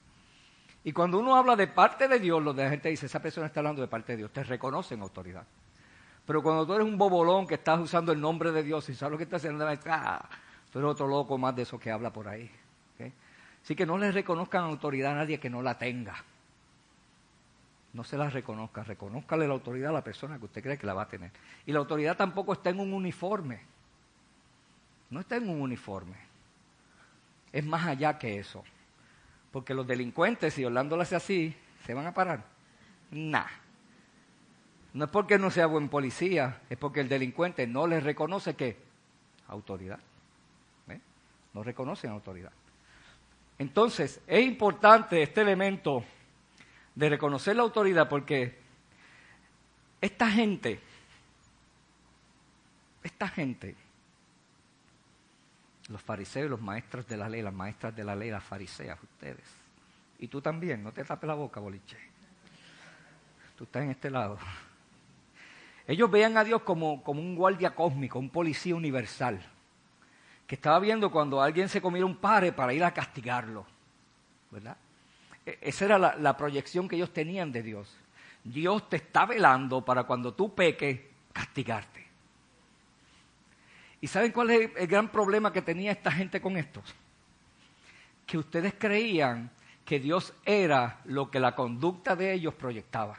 Y cuando uno habla de parte de Dios, la gente dice, esa persona está hablando de parte de Dios, te reconocen autoridad. Pero cuando tú eres un bobolón que estás usando el nombre de Dios y sabes lo que estás haciendo, ah, tú eres otro loco más de eso que habla por ahí. Así que no le reconozcan autoridad a nadie que no la tenga. No se la reconozca, reconózcale la autoridad a la persona que usted cree que la va a tener. Y la autoridad tampoco está en un uniforme. No está en un uniforme. Es más allá que eso. Porque los delincuentes, si Orlando lo hace así, ¿se van a parar? Nah. No es porque no sea buen policía, es porque el delincuente no le reconoce qué? Autoridad. No reconocen autoridad. Entonces, es importante este elemento de reconocer la autoridad porque esta gente, esta gente, los fariseos, los maestros de la ley, las maestras de la ley, las fariseas, ustedes, y tú también, no te tapes la boca, boliche, tú estás en este lado. Ellos vean a Dios como, como un guardia cósmico, un policía universal que estaba viendo cuando alguien se comiera un pare para ir a castigarlo. ¿Verdad? E, esa era la, proyección que ellos tenían de Dios. Dios te está velando para cuando tú peques, castigarte. ¿Y saben cuál es el gran problema que tenía esta gente con estos? Que ustedes creían que Dios era lo que la conducta de ellos proyectaba.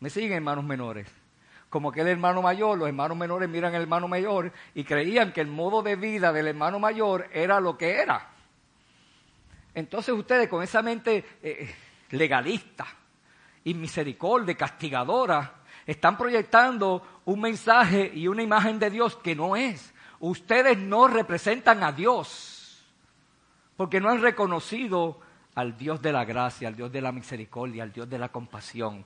¿Me siguen, hermanos menores? como que el hermano mayor, los hermanos menores miran al hermano mayor y creían que el modo de vida del hermano mayor era lo que era. Entonces ustedes con esa mente eh, legalista y misericordia, castigadora, están proyectando un mensaje y una imagen de Dios que no es. Ustedes no representan a Dios porque no han reconocido al Dios de la gracia, al Dios de la misericordia, al Dios de la compasión.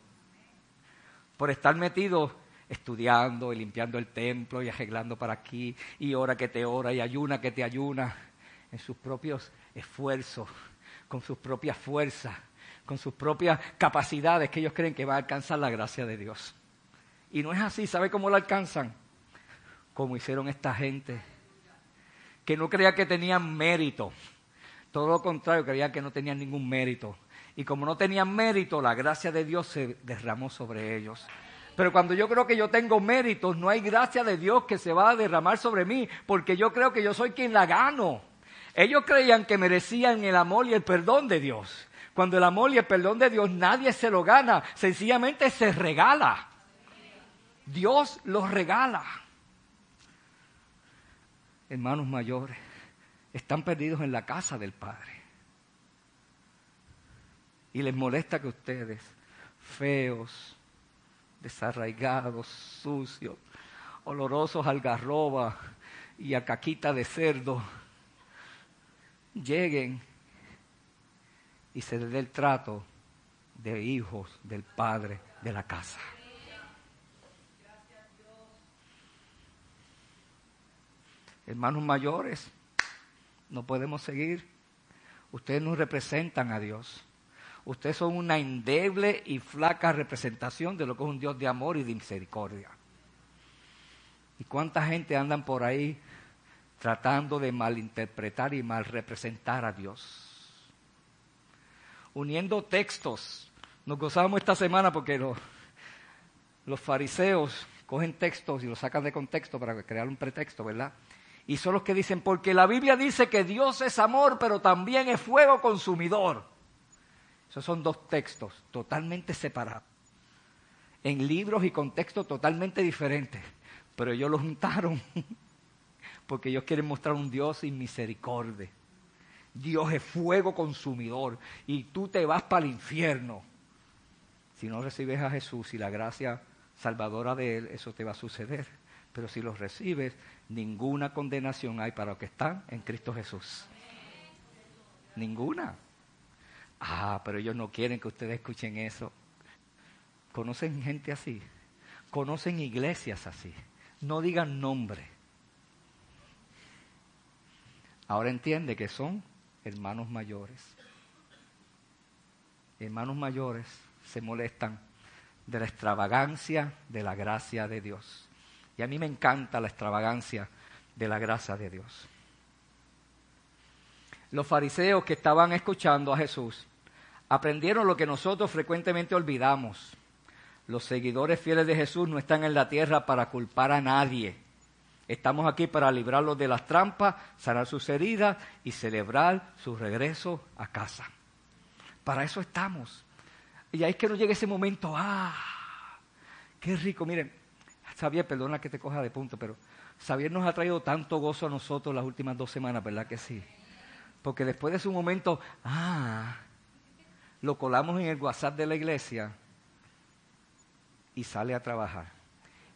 Por estar metidos estudiando y limpiando el templo y arreglando para aquí, y ora que te ora y ayuna que te ayuna, en sus propios esfuerzos, con sus propias fuerzas, con sus propias capacidades que ellos creen que va a alcanzar la gracia de Dios. Y no es así, ¿sabe cómo la alcanzan? Como hicieron esta gente, que no creía que tenían mérito, todo lo contrario, creía que no tenían ningún mérito. Y como no tenían mérito, la gracia de Dios se derramó sobre ellos. Pero cuando yo creo que yo tengo méritos, no hay gracia de Dios que se va a derramar sobre mí, porque yo creo que yo soy quien la gano. Ellos creían que merecían el amor y el perdón de Dios. Cuando el amor y el perdón de Dios nadie se lo gana, sencillamente se regala. Dios los regala. Hermanos mayores, están perdidos en la casa del Padre. Y les molesta que ustedes, feos, desarraigados, sucios, olorosos al garroba y a caquita de cerdo, lleguen y se les dé el trato de hijos del Padre de la casa. Hermanos mayores, no podemos seguir. Ustedes nos representan a Dios. Ustedes son una endeble y flaca representación de lo que es un Dios de amor y de misericordia. ¿Y cuánta gente andan por ahí tratando de malinterpretar y mal representar a Dios? Uniendo textos. Nos gozamos esta semana porque los fariseos cogen textos y los sacan de contexto para crear un pretexto, ¿verdad? Y son los que dicen, porque la Biblia dice que Dios es amor, pero también es fuego consumidor. Esos son dos textos totalmente separados, en libros y contextos totalmente diferentes, pero ellos los juntaron porque ellos quieren mostrar un Dios sin misericordia. Dios es fuego consumidor y tú te vas para el infierno. Si no recibes a Jesús y la gracia salvadora de Él, eso te va a suceder. Pero si los recibes, ninguna condenación hay para los que están en Cristo Jesús. Ninguna. Ah, pero ellos no quieren que ustedes escuchen eso. ¿Conocen gente así? ¿Conocen iglesias así? No digan nombre. Ahora entiende que son hermanos mayores. Hermanos mayores se molestan de la extravagancia de la gracia de Dios. Y a mí me encanta la extravagancia de la gracia de Dios. Los fariseos que estaban escuchando a Jesús aprendieron lo que nosotros frecuentemente olvidamos. Los seguidores fieles de Jesús no están en la tierra para culpar a nadie. Estamos aquí para librarlos de las trampas, sanar sus heridas y celebrar su regreso a casa. Para eso estamos. Y ahí es que nos llega ese momento, ¡ah! ¡Qué rico! Miren, Xavier, perdona que te coja de punto, pero Xavier nos ha traído tanto gozo a nosotros las últimas dos semanas, ¿verdad que sí? Porque después de su momento, ¡ah! lo colamos en el WhatsApp de la iglesia y sale a trabajar.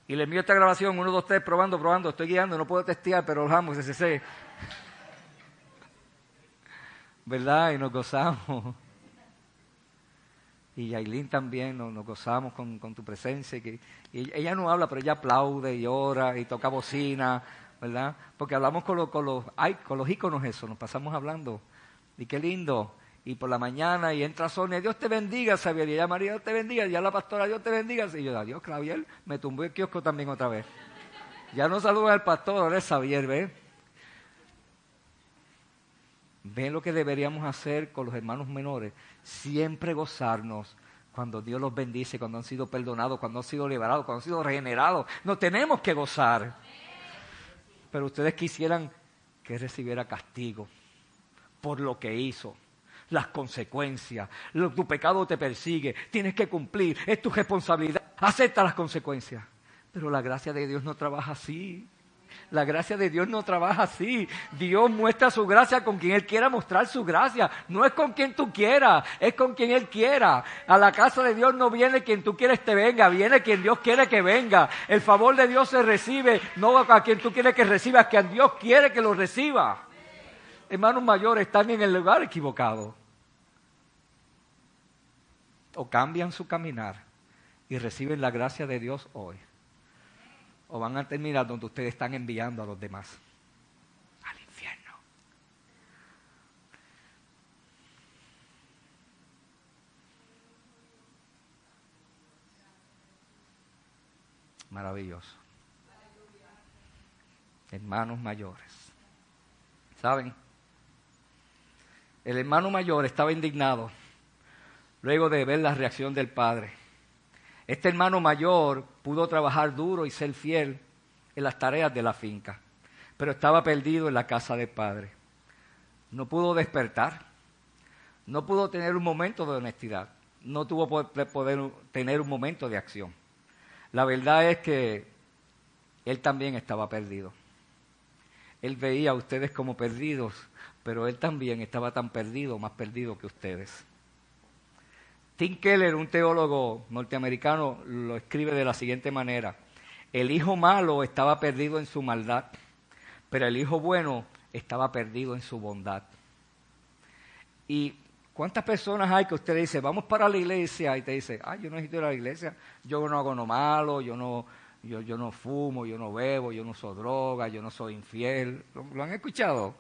Y le envío esta grabación, uno, dos, tres, probando, probando, estoy guiando, no puedo testear, pero lo amo, ese ¿Verdad? Y nos gozamos. Y Yailin también nos, gozamos con, tu presencia. y ella no habla, pero ella aplaude y ora y toca bocina, ¿verdad? Porque hablamos con, los, los, con los íconos eso, nos pasamos hablando. Y qué lindo y por la mañana y entra Sonia, Dios te bendiga, Xavier, y ella María, Dios te bendiga, y ya la pastora, Dios te bendiga, y yo, adiós, Xavier, me tumbó el kiosco también otra vez. Ya no saluda al pastor, ahora es Xavier, ¿ve? Ven lo que deberíamos hacer con los hermanos menores, siempre gozarnos cuando Dios los bendice, cuando han sido perdonados, cuando han sido liberados, cuando han sido regenerados. No tenemos que gozar. Pero ustedes quisieran que recibiera castigo por lo que hizo las consecuencias. Tu pecado te persigue, tienes que cumplir, es tu responsabilidad, acepta las consecuencias. Pero la gracia de Dios no trabaja así. La gracia de Dios no trabaja así. Dios muestra su gracia con quien Él quiera mostrar su gracia. No es con quien tú quieras, es con quien Él quiera. A la casa de Dios no viene quien tú quieres que venga, viene quien Dios quiere que venga. El favor de Dios se recibe, no a quien tú quieres que reciba, es quien Dios quiere que lo reciba hermanos mayores están en el lugar equivocado. O cambian su caminar y reciben la gracia de Dios hoy. O van a terminar donde ustedes están enviando a los demás. Al infierno. Maravilloso. Hermanos mayores. ¿Saben? El hermano mayor estaba indignado luego de ver la reacción del padre. Este hermano mayor pudo trabajar duro y ser fiel en las tareas de la finca, pero estaba perdido en la casa del padre. No pudo despertar, no pudo tener un momento de honestidad, no tuvo poder tener un momento de acción. La verdad es que él también estaba perdido. Él veía a ustedes como perdidos, pero él también estaba tan perdido, más perdido que ustedes. Tim Keller, un teólogo norteamericano, lo escribe de la siguiente manera. El hijo malo estaba perdido en su maldad, pero el hijo bueno estaba perdido en su bondad. ¿Y cuántas personas hay que usted dice, vamos para la iglesia? Y te dice, ay, yo no necesito ir a la iglesia, yo no hago no malo, yo no, yo, yo no fumo, yo no bebo, yo no soy droga, yo no soy infiel. ¿Lo, han escuchado?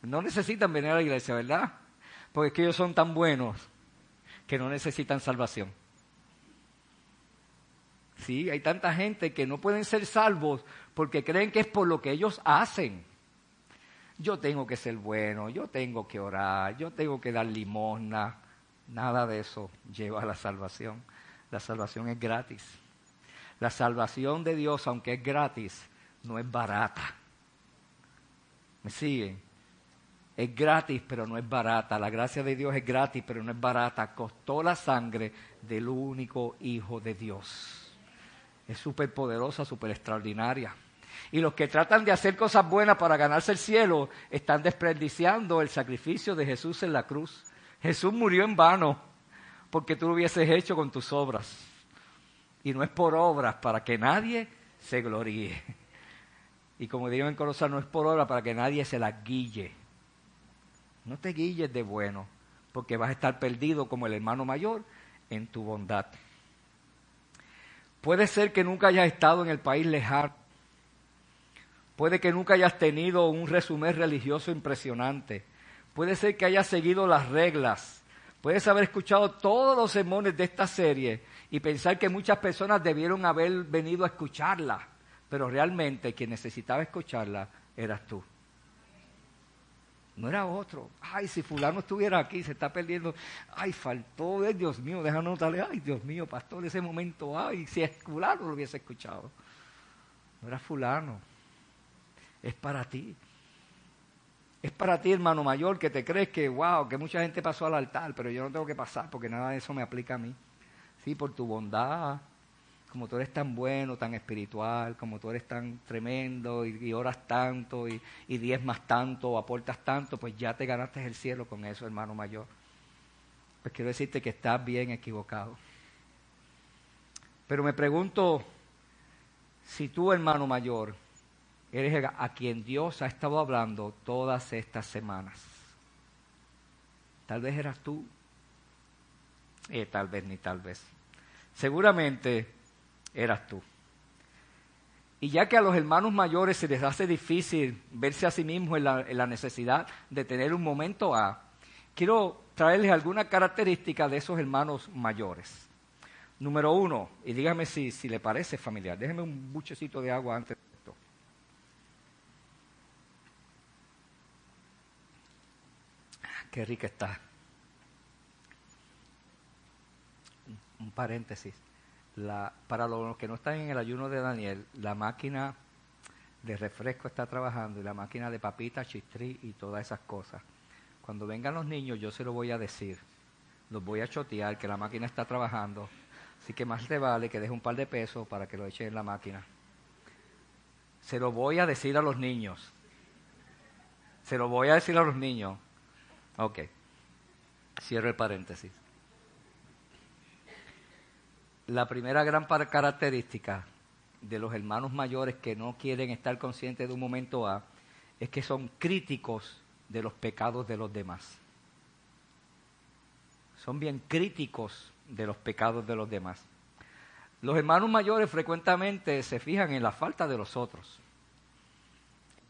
No necesitan venir a la iglesia, ¿verdad? Porque es que ellos son tan buenos que no necesitan salvación. Sí, hay tanta gente que no pueden ser salvos porque creen que es por lo que ellos hacen. Yo tengo que ser bueno, yo tengo que orar, yo tengo que dar limosna. Nada de eso lleva a la salvación. La salvación es gratis. La salvación de Dios, aunque es gratis, no es barata. ¿Me siguen? Es gratis, pero no es barata. La gracia de Dios es gratis, pero no es barata. Costó la sangre del único Hijo de Dios es súper poderosa, súper extraordinaria. Y los que tratan de hacer cosas buenas para ganarse el cielo están desperdiciando el sacrificio de Jesús en la cruz. Jesús murió en vano porque tú lo hubieses hecho con tus obras. Y no es por obras para que nadie se gloríe. Y como digo en Colosal, no es por obras para que nadie se la guille. No te guilles de bueno, porque vas a estar perdido como el hermano mayor en tu bondad. Puede ser que nunca hayas estado en el país lejano. Puede que nunca hayas tenido un resumen religioso impresionante. Puede ser que hayas seguido las reglas. Puedes haber escuchado todos los sermones de esta serie y pensar que muchas personas debieron haber venido a escucharla. Pero realmente quien necesitaba escucharla eras tú. No era otro. Ay, si fulano estuviera aquí, se está perdiendo. Ay, faltó, eh, Dios mío, déjame notarle. Ay, Dios mío, pastor, ese momento, ay, si es fulano lo hubiese escuchado. No era fulano. Es para ti. Es para ti, hermano mayor, que te crees que, wow, que mucha gente pasó al altar, pero yo no tengo que pasar porque nada de eso me aplica a mí. Sí, por tu bondad, como tú eres tan bueno, tan espiritual, como tú eres tan tremendo y, oras tanto y, y diezmas tanto o aportas tanto, pues ya te ganaste el cielo con eso, hermano mayor. Pues quiero decirte que estás bien equivocado. Pero me pregunto si tú, hermano mayor, eres a quien Dios ha estado hablando todas estas semanas. Tal vez eras tú, eh, tal vez ni tal vez. Seguramente eras tú. Y ya que a los hermanos mayores se les hace difícil verse a sí mismos en la, necesidad de tener un momento A, quiero traerles alguna característica de esos hermanos mayores. Número uno, y dígame si, si le parece familiar, déjeme un buchecito de agua antes de esto. Qué rica está. un paréntesis para los que no están en el ayuno de Daniel, la máquina de refresco está trabajando y la máquina de papitas, chistrí y todas esas cosas. Cuando vengan los niños yo se lo voy a decir, los voy a chotear que la máquina está trabajando, así que más te vale que deje un par de pesos para que lo echen en la máquina. Se lo voy a decir a los niños. Se lo voy a decir a los niños. Ok. Cierro el paréntesis la primera gran característica de los hermanos mayores que no quieren estar conscientes de un momento A es que son críticos de los pecados de los demás. Son bien críticos de los pecados de los demás. Los hermanos mayores frecuentemente se fijan en la falta de los otros.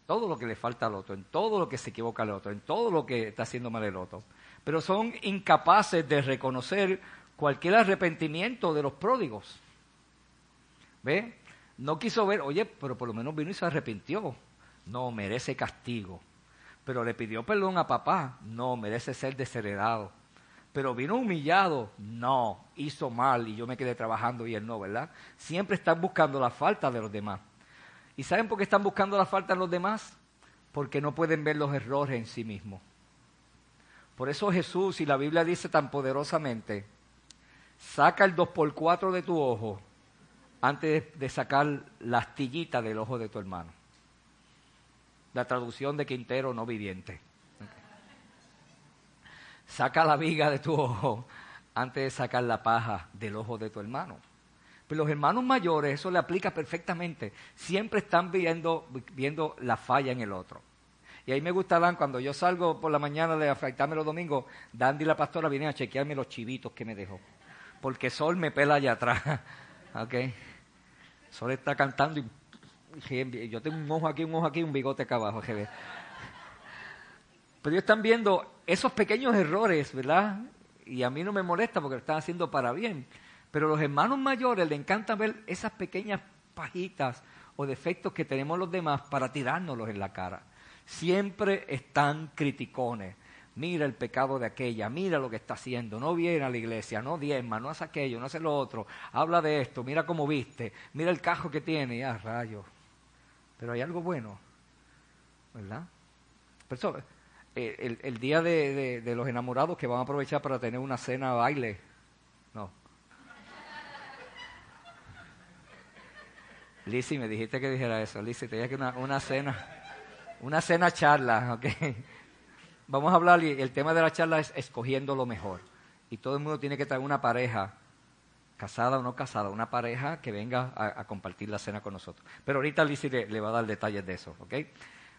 Todo lo que le falta al otro, en todo lo que se equivoca al otro, en todo lo que está haciendo mal el otro. Pero son incapaces de reconocer cualquier arrepentimiento de los pródigos. ¿Ve? No quiso ver, oye, pero por lo menos vino y se arrepintió. No, merece castigo. Pero le pidió perdón a papá. No, merece ser desheredado. Pero vino humillado. No, hizo mal y yo me quedé trabajando y él no, ¿verdad? Siempre están buscando la falta de los demás. ¿Y saben por qué están buscando la falta de los demás? Porque no pueden ver los errores en sí mismos. Por eso Jesús y la Biblia dice tan poderosamente, saca el 2 por 4 de tu ojo antes de sacar la astillita del ojo de tu hermano. La traducción de Quintero no viviente. Saca la viga de tu ojo antes de sacar la paja del ojo de tu hermano. Pero los hermanos mayores, eso le aplica perfectamente. Siempre están viendo, viendo la falla en el otro. Y ahí me gusta Dan, cuando yo salgo por la mañana de afeitarme los domingos, Dandy y la pastora vienen a chequearme los chivitos que me dejó. Porque Sol me pela allá atrás. ¿Ok? Sol está cantando y yo tengo un ojo aquí, un ojo aquí, un bigote acá abajo. Pero ellos están viendo esos pequeños errores, ¿verdad? Y a mí no me molesta porque lo están haciendo para bien. Pero a los hermanos mayores les encanta ver esas pequeñas pajitas o defectos que tenemos los demás para tirárnoslos en la cara. Siempre están criticones. Mira el pecado de aquella, mira lo que está haciendo, no viene a la iglesia, no diezma, no hace aquello, no hace lo otro, habla de esto, mira cómo viste, mira el cajo que tiene, ya rayos. Pero hay algo bueno, ¿verdad? Eh, el, día de, los enamorados que van a aprovechar para tener una cena baile, no. Lizzie, me dijiste que dijera eso, Lizzie, te que una, una cena. Una cena charla, ¿ok? Vamos a hablar, y el tema de la charla es escogiendo lo mejor. Y todo el mundo tiene que traer una pareja, casada o no casada, una pareja que venga a, compartir la cena con nosotros. Pero ahorita Lizzie le, va a dar detalles de eso, ¿ok?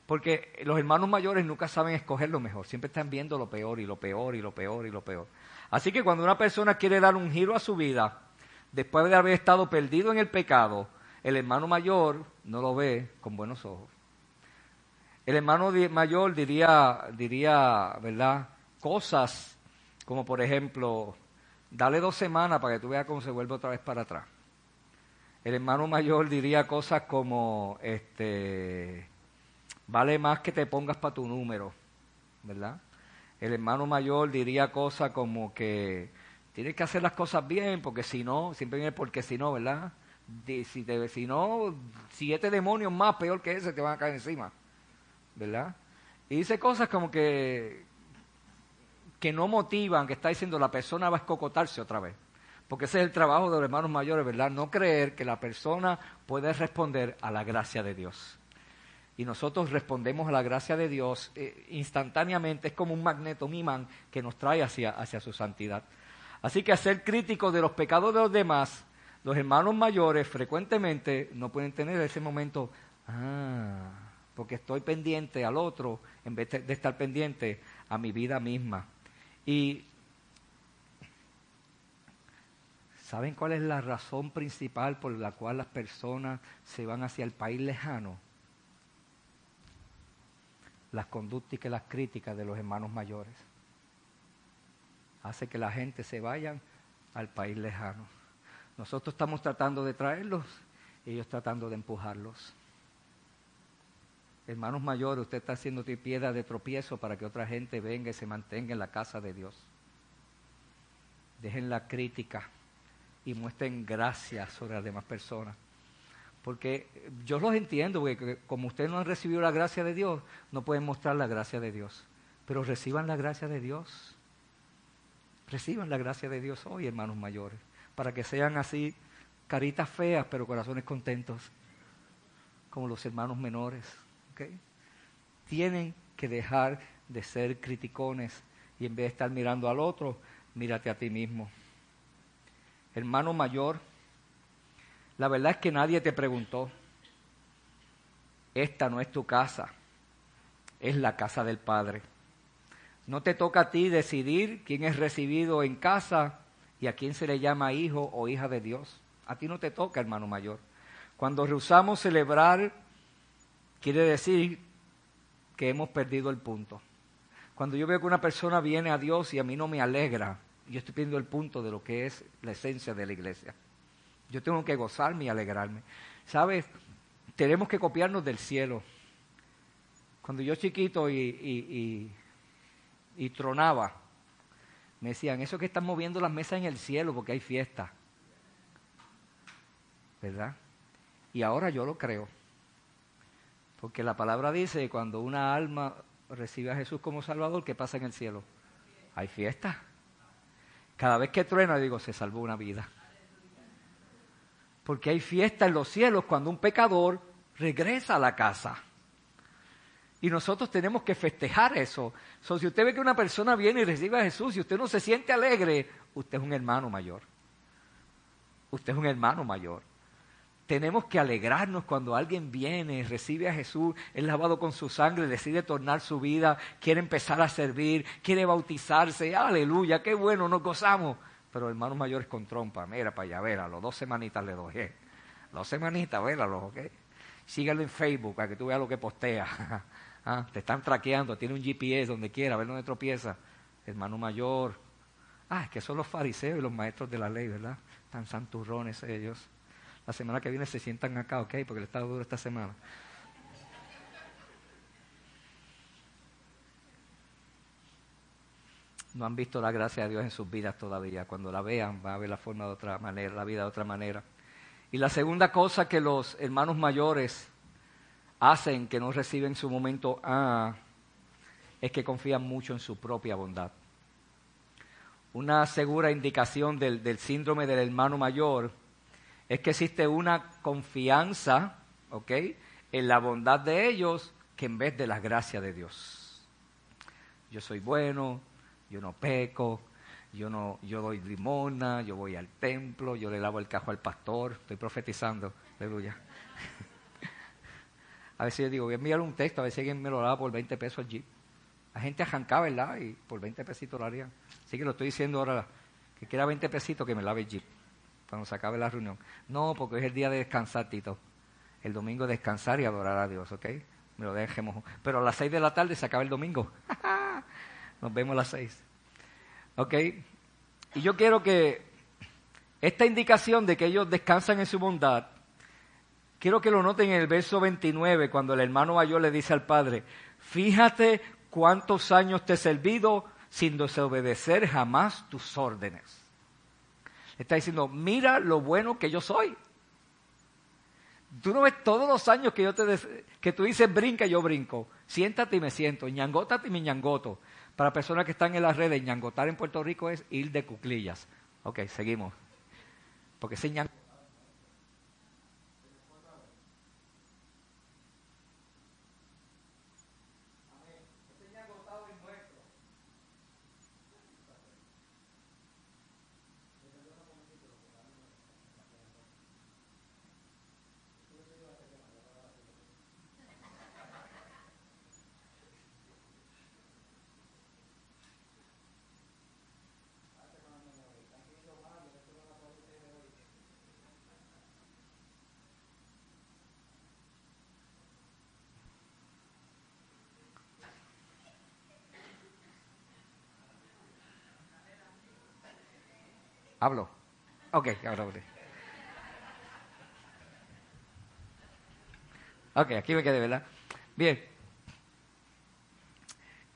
Porque los hermanos mayores nunca saben escoger lo mejor, siempre están viendo lo peor y lo peor y lo peor y lo peor. Así que cuando una persona quiere dar un giro a su vida, después de haber estado perdido en el pecado, el hermano mayor no lo ve con buenos ojos. El hermano mayor diría, diría, ¿verdad? Cosas como por ejemplo, dale dos semanas para que tú veas cómo se vuelve otra vez para atrás. El hermano mayor diría cosas como, este, vale más que te pongas para tu número, ¿verdad? El hermano mayor diría cosas como que tienes que hacer las cosas bien, porque si no, siempre viene porque si no, ¿verdad? si, te, si no, siete demonios más peor que ese te van a caer encima. ¿Verdad? Y dice cosas como que, que no motivan, que está diciendo la persona va a escocotarse otra vez. Porque ese es el trabajo de los hermanos mayores, ¿verdad? No creer que la persona puede responder a la gracia de Dios. Y nosotros respondemos a la gracia de Dios eh, instantáneamente, es como un magneto, un imán que nos trae hacia, hacia su santidad. Así que a ser críticos de los pecados de los demás, los hermanos mayores frecuentemente no pueden tener ese momento, ah, porque estoy pendiente al otro en vez de estar pendiente a mi vida misma. Y ¿saben cuál es la razón principal por la cual las personas se van hacia el país lejano? Las conductas y las críticas de los hermanos mayores. Hace que la gente se vaya al país lejano. Nosotros estamos tratando de traerlos, ellos tratando de empujarlos. Hermanos mayores, usted está haciendo piedra de tropiezo para que otra gente venga y se mantenga en la casa de Dios. Dejen la crítica y muestren gracia sobre las demás personas. Porque yo los entiendo, porque como ustedes no han recibido la gracia de Dios, no pueden mostrar la gracia de Dios. Pero reciban la gracia de Dios. Reciban la gracia de Dios hoy, hermanos mayores, para que sean así caritas feas, pero corazones contentos, como los hermanos menores. Tienen que dejar de ser criticones y en vez de estar mirando al otro, mírate a ti mismo. Hermano mayor, la verdad es que nadie te preguntó, esta no es tu casa, es la casa del Padre. No te toca a ti decidir quién es recibido en casa y a quién se le llama hijo o hija de Dios. A ti no te toca, hermano mayor. Cuando rehusamos celebrar quiere decir que hemos perdido el punto. Cuando yo veo que una persona viene a Dios y a mí no me alegra, yo estoy perdiendo el punto de lo que es la esencia de la iglesia. Yo tengo que gozarme y alegrarme. ¿Sabes? Tenemos que copiarnos del cielo. Cuando yo chiquito y, y, tronaba, me decían, eso que están moviendo las mesas en el cielo porque hay fiesta. ¿Verdad? Y ahora yo lo creo. Porque la palabra dice, cuando una alma recibe a Jesús como Salvador, ¿qué pasa en el cielo? Hay fiesta. Cada vez que truena, digo, se salvó una vida. Porque hay fiesta en los cielos cuando un pecador regresa a la casa. Y nosotros tenemos que festejar eso. si usted ve que una persona viene y recibe a Jesús y usted no se siente alegre, usted es un hermano mayor. Usted es un hermano mayor. Tenemos que alegrarnos cuando alguien viene, recibe a Jesús, es lavado con su sangre, decide tornar su vida, quiere empezar a servir, quiere bautizarse. Aleluya, qué bueno, nos gozamos. Pero hermanos mayores con trompa, mira para allá, véralo, dos semanitas le doy. Eh. Dos semanitas, véralo, ¿ok? Sígalo en Facebook para que tú veas lo que postea. Ah, te están traqueando, tiene un GPS donde quiera, a ver dónde tropieza. Hermano mayor. Ah, es que son los fariseos y los maestros de la ley, ¿verdad? Tan santurrones ellos. La semana que viene se sientan acá, ¿ok? Porque le está duro esta semana. No han visto la gracia de Dios en sus vidas todavía. Cuando la vean, van a ver la forma de otra manera, la vida de otra manera. Y la segunda cosa que los hermanos mayores hacen que no reciben su momento A es que confían mucho en su propia bondad. Una segura indicación del, del síndrome del hermano mayor es que existe una confianza, ¿ok?, en la bondad de ellos que en vez de la gracia de Dios. Yo soy bueno, yo no peco, yo no, yo doy limona, yo voy al templo, yo le lavo el cajo al pastor, estoy profetizando, aleluya. a veces yo digo, voy a enviar un texto, a veces alguien me lo lava por 20 pesos allí. La gente arrancaba, ¿verdad? Y por 20 pesitos lo harían. Así que lo estoy diciendo ahora, que quiera 20 pesitos que me lave el jeep cuando se acabe la reunión. No, porque es el día de descansar, Tito. El domingo descansar y adorar a Dios, ¿ok? Me lo dejemos. Pero a las 6 de la tarde se acaba el domingo. Nos vemos a las 6. ¿Ok? Y yo quiero que esta indicación de que ellos descansan en su bondad, quiero que lo noten en el verso 29, cuando el hermano mayor le dice al padre, fíjate cuántos años te he servido sin desobedecer jamás tus órdenes. Está diciendo, mira lo bueno que yo soy. Tú no ves todos los años que yo te que tú dices brinca, yo brinco. Siéntate y me siento. ñangótate y me ñangoto. Para personas que están en las redes, ñangotar en Puerto Rico es ir de cuclillas. Ok, seguimos. Porque ese ñangotar Hablo. Ok, ahora. Ok, aquí me quedé, ¿verdad? Bien.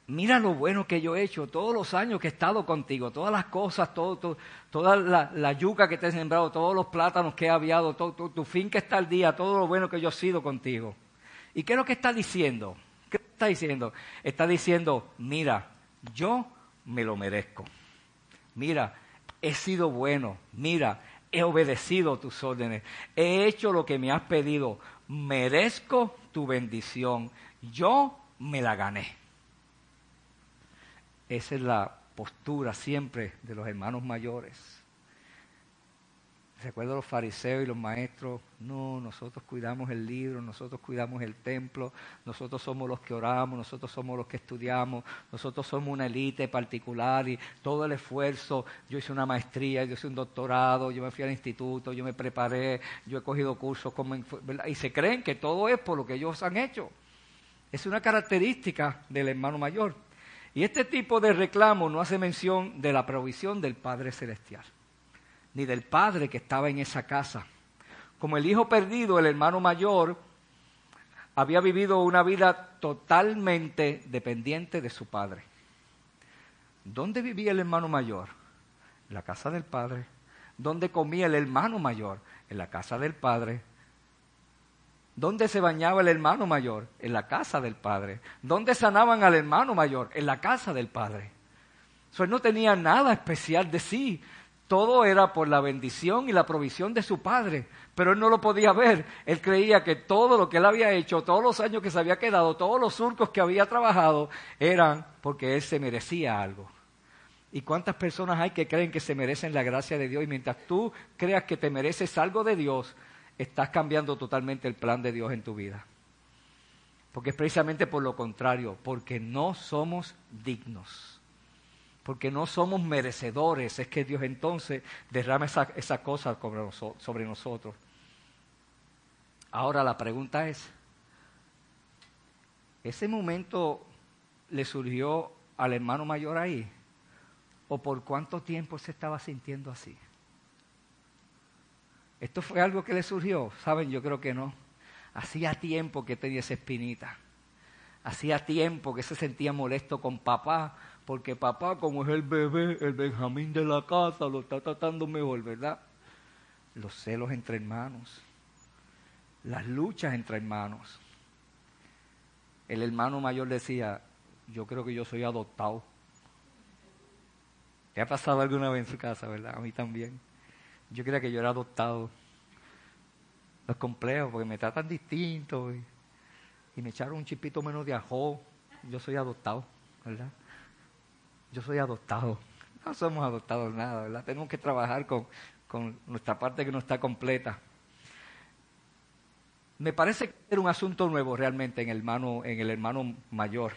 Mira lo bueno que yo he hecho todos los años que he estado contigo, todas las cosas, todo, toda la, yuca que te he sembrado, todos los plátanos que he aviado, todo, tu fin que está al día, todo lo bueno que yo he sido contigo. ¿Y qué es lo que está diciendo? ¿Qué está diciendo? Está diciendo, mira, yo me lo merezco. Mira, he sido bueno, mira, he obedecido tus órdenes, he hecho lo que me has pedido, merezco tu bendición, yo me la gané. Esa es la postura siempre de los hermanos mayores. Recuerdo los fariseos y los maestros, no, nosotros cuidamos el libro, nosotros cuidamos el templo, nosotros somos los que oramos, nosotros somos los que estudiamos, nosotros somos una élite particular y todo el esfuerzo, yo hice una maestría, yo hice un doctorado, yo me fui al instituto, yo me preparé, yo he cogido cursos como, y se creen que todo es por lo que ellos han hecho. Es una característica del hermano mayor. Y este tipo de reclamo no hace mención de la provisión del Padre Celestial ni del padre que estaba en esa casa. Como el hijo perdido, el hermano mayor había vivido una vida totalmente dependiente de su padre. ¿Dónde vivía el hermano mayor? En la casa del padre. ¿Dónde comía el hermano mayor? En la casa del padre. ¿Dónde se bañaba el hermano mayor? En la casa del padre. ¿Dónde sanaban al hermano mayor? En la casa del padre. So, él no tenía nada especial de sí, todo era por la bendición y la provisión de su padre, pero él no lo podía ver. Él creía que todo lo que él había hecho, todos los años que se había quedado, todos los surcos que había trabajado, eran porque él se merecía algo. ¿Y cuántas personas hay que creen que se merecen la gracia de Dios? Y mientras tú creas que te mereces algo de Dios, estás cambiando totalmente el plan de Dios en tu vida. Porque es precisamente por lo contrario, porque no somos dignos, porque no somos merecedores, es que Dios entonces derrama esa, esa cosa sobre nosotros. Ahora la pregunta es, ¿ese momento le surgió al hermano mayor ahí? ¿O por cuánto tiempo se estaba sintiendo así? ¿Esto fue algo que le surgió? Saben, yo creo que no. Hacía tiempo que tenía esa espinita. Hacía tiempo que se sentía molesto con papá, porque papá, como es el bebé, el Benjamín de la casa, lo está tratando mejor, ¿verdad? Los celos entre hermanos las luchas entre hermanos. El hermano mayor decía, yo creo que yo soy adoptado. ¿Te ha pasado alguna vez en su casa, verdad? A mí también. Yo creía que yo era adoptado. Los complejos, porque me tratan distinto y, y me echaron un chipito menos de ajo. Yo soy adoptado, ¿verdad? Yo soy adoptado. No somos adoptados nada. Tenemos que trabajar con, con nuestra parte que no está completa me parece que era un asunto nuevo realmente en el hermano, en el hermano mayor.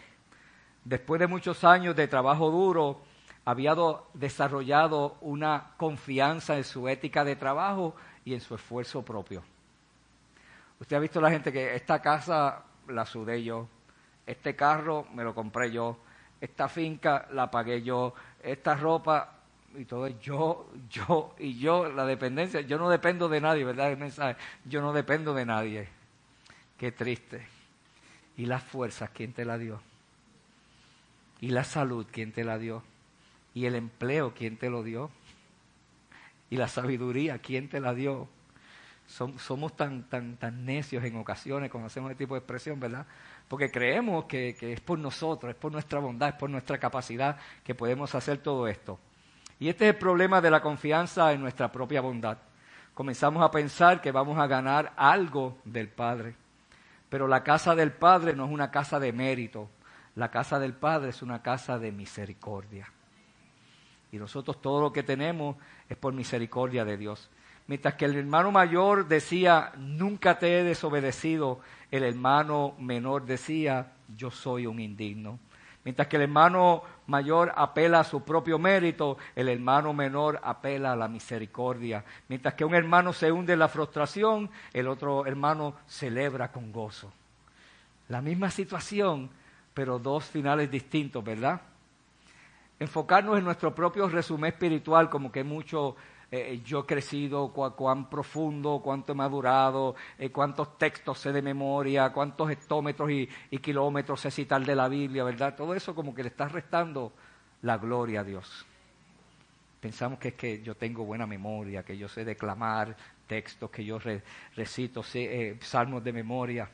Después de muchos años de trabajo duro, había desarrollado una confianza en su ética de trabajo y en su esfuerzo propio. Usted ha visto la gente que esta casa la sudé yo, este carro me lo compré yo, esta finca la pagué yo, esta ropa y todo yo, yo y yo, la dependencia, yo no dependo de nadie, ¿verdad? El mensaje, yo no dependo de nadie. Qué triste. ¿Y las fuerzas quién te la dio? ¿Y la salud quién te la dio? ¿Y el empleo quién te lo dio? ¿Y la sabiduría quién te la dio? somos tan, tan, tan necios en ocasiones cuando hacemos este tipo de expresión, ¿verdad? Porque creemos que, es por nosotros, es por nuestra bondad, es por nuestra capacidad que podemos hacer todo esto. Y este es el problema de la confianza en nuestra propia bondad. Comenzamos a pensar que vamos a ganar algo del Padre. Pero la casa del Padre no es una casa de mérito. La casa del Padre es una casa de misericordia. Y nosotros todo lo que tenemos es por misericordia de Dios. Mientras que el hermano mayor decía, nunca te he desobedecido, el hermano menor decía, yo soy un indigno. Mientras que el hermano mayor apela a su propio mérito, el hermano menor apela a la misericordia. Mientras que un hermano se hunde en la frustración, el otro hermano celebra con gozo. La misma situación, pero dos finales distintos, ¿verdad? Enfocarnos en nuestro propio resumen espiritual, como que mucho eh, yo he crecido, cuán profundo, cuánto he madurado, eh, cuántos textos sé de memoria, cuántos hectómetros y, kilómetros sé citar de la Biblia, ¿verdad? Todo eso como que le está restando la gloria a Dios. Pensamos que es que yo tengo buena memoria, que yo sé declamar textos, que yo recito eh, salmos de memoria.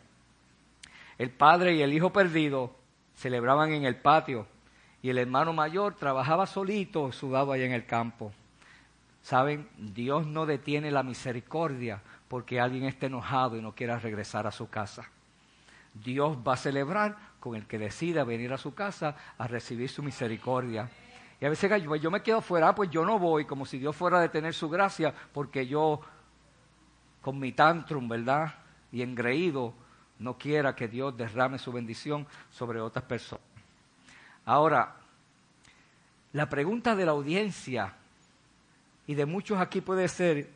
El padre y el hijo perdido celebraban en el patio y el hermano mayor trabajaba solito, sudado allá en el campo. Saben, Dios no detiene la misericordia porque alguien esté enojado y no quiera regresar a su casa. Dios va a celebrar con el que decida venir a su casa a recibir su misericordia. Y a veces yo, yo me quedo fuera, pues yo no voy, como si Dios fuera a detener su gracia, porque yo, con mi tantrum, ¿verdad? Y engreído, no quiera que Dios derrame su bendición sobre otras personas. Ahora, la pregunta de la audiencia y de muchos aquí puede ser,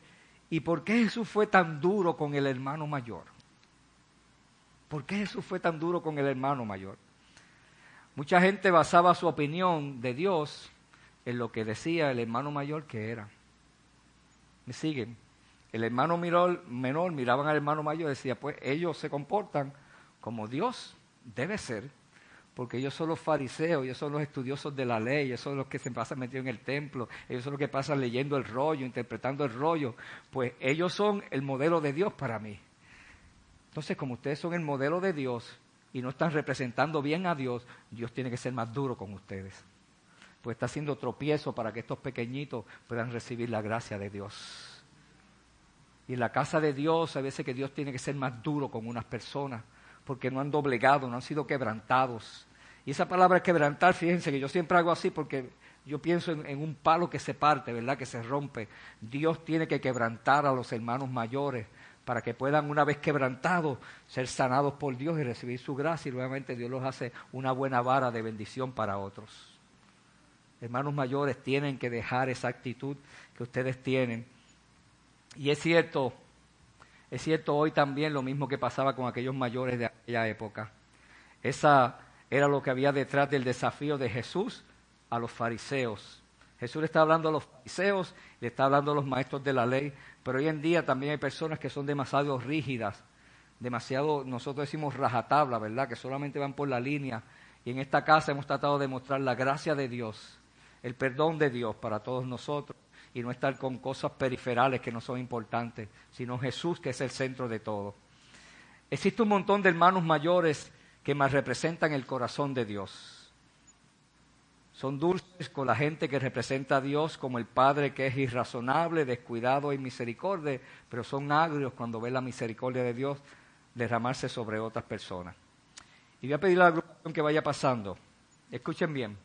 ¿y por qué Jesús fue tan duro con el hermano mayor? ¿Por qué Jesús fue tan duro con el hermano mayor? Mucha gente basaba su opinión de Dios en lo que decía el hermano mayor que era. ¿Me siguen? El hermano menor, menor miraban al hermano mayor y decía, pues ellos se comportan como Dios debe ser porque ellos son los fariseos, ellos son los estudiosos de la ley, ellos son los que se pasan metidos en el templo, ellos son los que pasan leyendo el rollo, interpretando el rollo, pues ellos son el modelo de Dios para mí. Entonces, como ustedes son el modelo de Dios y no están representando bien a Dios, Dios tiene que ser más duro con ustedes. Pues está haciendo tropiezo para que estos pequeñitos puedan recibir la gracia de Dios. Y en la casa de Dios, a veces que Dios tiene que ser más duro con unas personas, porque no han doblegado, no han sido quebrantados. Y esa palabra quebrantar, fíjense que yo siempre hago así porque yo pienso en, un palo que se parte, ¿verdad? Que se rompe. Dios tiene que quebrantar a los hermanos mayores para que puedan, una vez quebrantados, ser sanados por Dios y recibir su gracia. Y nuevamente Dios los hace una buena vara de bendición para otros. Hermanos mayores tienen que dejar esa actitud que ustedes tienen. Y es cierto, es cierto hoy también lo mismo que pasaba con aquellos mayores de época. Esa era lo que había detrás del desafío de Jesús a los fariseos. Jesús le está hablando a los fariseos, le está hablando a los maestros de la ley, pero hoy en día también hay personas que son demasiado rígidas, demasiado, nosotros decimos rajatabla, ¿verdad? Que solamente van por la línea. Y en esta casa hemos tratado de mostrar la gracia de Dios, el perdón de Dios para todos nosotros y no estar con cosas periferales que no son importantes, sino Jesús que es el centro de todo. Existe un montón de hermanos mayores que más representan el corazón de Dios. Son dulces con la gente que representa a Dios como el Padre que es irrazonable, descuidado y misericordia, pero son agrios cuando ven la misericordia de Dios derramarse sobre otras personas. Y voy a pedir a la agrupación que vaya pasando. Escuchen bien.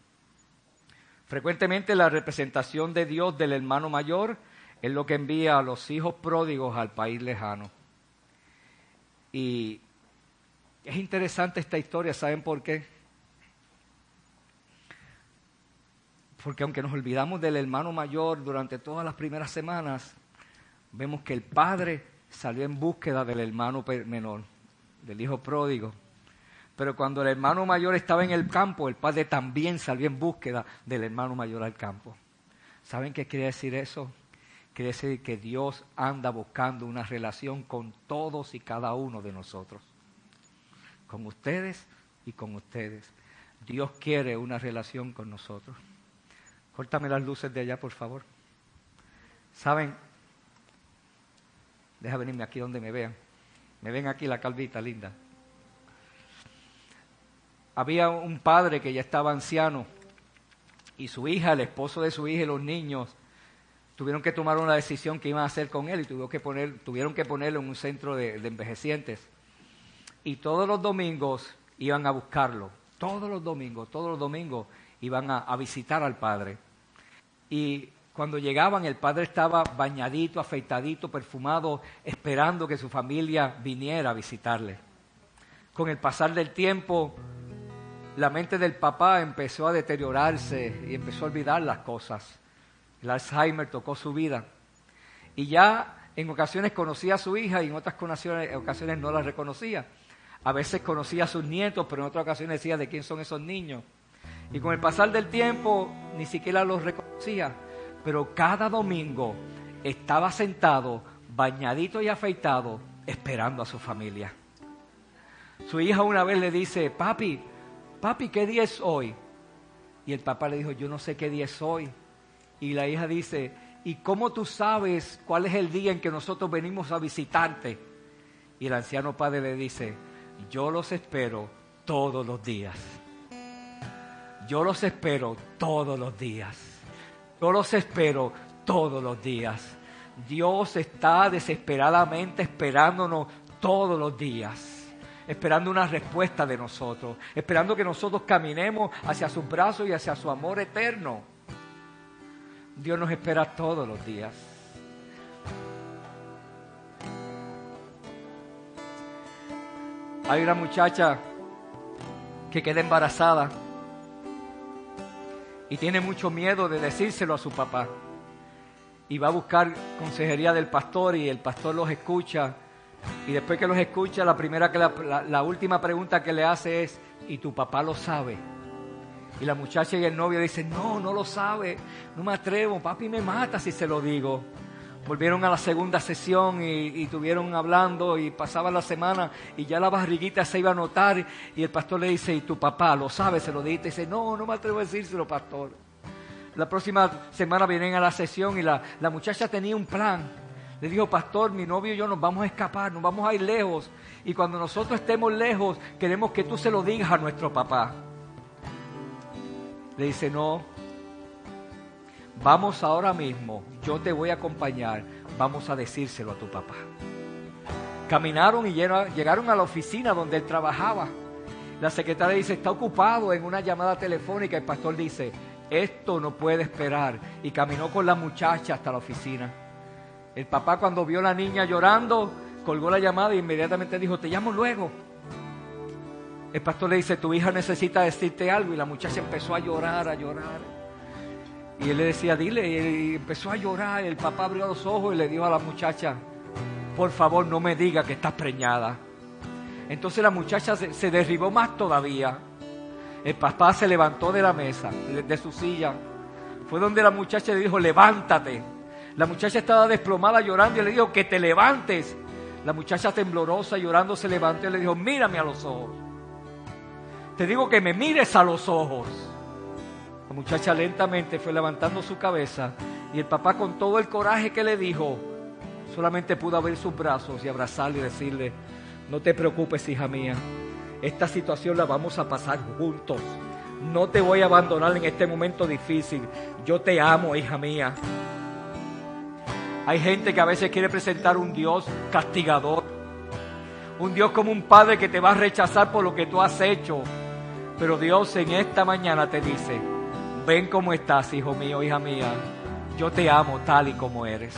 Frecuentemente la representación de Dios del hermano mayor es lo que envía a los hijos pródigos al país lejano. Y es interesante esta historia, ¿saben por qué? Porque aunque nos olvidamos del hermano mayor durante todas las primeras semanas, vemos que el padre salió en búsqueda del hermano menor, del hijo pródigo. Pero cuando el hermano mayor estaba en el campo, el padre también salió en búsqueda del hermano mayor al campo. ¿Saben qué quiere decir eso? Quiere decir que Dios anda buscando una relación con todos y cada uno de nosotros. Con ustedes y con ustedes. Dios quiere una relación con nosotros. Córtame las luces de allá, por favor. ¿Saben? Deja venirme aquí donde me vean. Me ven aquí la calvita linda. Había un padre que ya estaba anciano y su hija, el esposo de su hija y los niños tuvieron que tomar una decisión que iban a hacer con él y tuvieron que, poner, tuvieron que ponerlo en un centro de, de envejecientes. Y todos los domingos iban a buscarlo. Todos los domingos, todos los domingos iban a visitar al padre. Y cuando llegaban el padre estaba bañadito, afeitadito, perfumado, esperando que su familia viniera a visitarle. Con el pasar del tiempo, la mente del papá empezó a deteriorarse y empezó a olvidar las cosas. El Alzheimer tocó su vida. Y ya en ocasiones conocía a su hija y en otras ocasiones no la reconocía. A veces conocía a sus nietos, pero en otras ocasiones decía de quién son esos niños. Y con el pasar del tiempo ni siquiera los reconocía, pero cada domingo estaba sentado, bañadito y afeitado, esperando a su familia. Su hija una vez le dice, papi, papi, ¿qué día es hoy? Y el papá le dijo, yo no sé qué día es hoy. Y la hija dice, ¿y cómo tú sabes cuál es el día en que nosotros venimos a visitarte? Y el anciano padre le dice, yo los espero todos los días. Yo los espero todos los días. Yo los espero todos los días. Dios está desesperadamente esperándonos todos los días, esperando una respuesta de nosotros, esperando que nosotros caminemos hacia sus brazos y hacia su amor eterno. Dios nos espera todos los días. Hay una muchacha que queda embarazada y tiene mucho miedo de decírselo a su papá. Y va a buscar consejería del pastor y el pastor los escucha. Y después que los escucha, la, primera que la, la última pregunta que le hace es, ¿y tu papá lo sabe? Y la muchacha y el novio dicen, no, no lo sabe, no me atrevo, papi me mata si se lo digo volvieron a la segunda sesión y, estuvieron hablando y pasaba la semana y ya la barriguita se iba a notar y el pastor le dice, ¿y tu papá lo sabe? Se lo dijiste. Y dice, no, no me atrevo a decírselo, pastor. La próxima semana vienen a la sesión y la, la muchacha tenía un plan. Le dijo, pastor, mi novio y yo nos vamos a escapar, nos vamos a ir lejos. Y cuando nosotros estemos lejos, queremos que tú se lo digas a nuestro papá. Le dice, no, Vamos ahora mismo, yo te voy a acompañar. vamos a decírselo a tu papá. Caminaron y llegaron a la oficina donde él trabajaba. La secretaria dice, está ocupado en una llamada telefónica. El pastor dice, esto no puede esperar. Y caminó con la muchacha hasta la oficina. El papá cuando vio a la niña llorando, colgó la llamada e inmediatamente dijo, te llamo luego. El pastor le dice, tu hija necesita decirte algo. Y la muchacha empezó a llorar, a llorar. Y él le decía, dile, y empezó a llorar. El papá abrió los ojos y le dijo a la muchacha, por favor no me diga que estás preñada. Entonces la muchacha se, derribó más todavía. El papá se levantó de la mesa, de, su silla. Fue donde la muchacha le dijo, levántate. La muchacha estaba desplomada llorando y le dijo, que te levantes. La muchacha temblorosa llorando se levantó y le dijo, mírame a los ojos. Te digo que me mires a los ojos. La muchacha lentamente fue levantando su cabeza y el papá con todo el coraje que le dijo, Solamente pudo abrir sus brazos y abrazarle y decirle, no te preocupes, hija mía, esta situación la vamos a pasar juntos. No te voy a abandonar en este momento difícil. Yo te amo, hija mía. Hay gente que a veces quiere presentar un Dios castigador. Un Dios como un padre que te va a rechazar por lo que tú has hecho. Pero Dios en esta mañana te dice, ven como estás, hijo mío, hija mía. Yo te amo tal y como eres.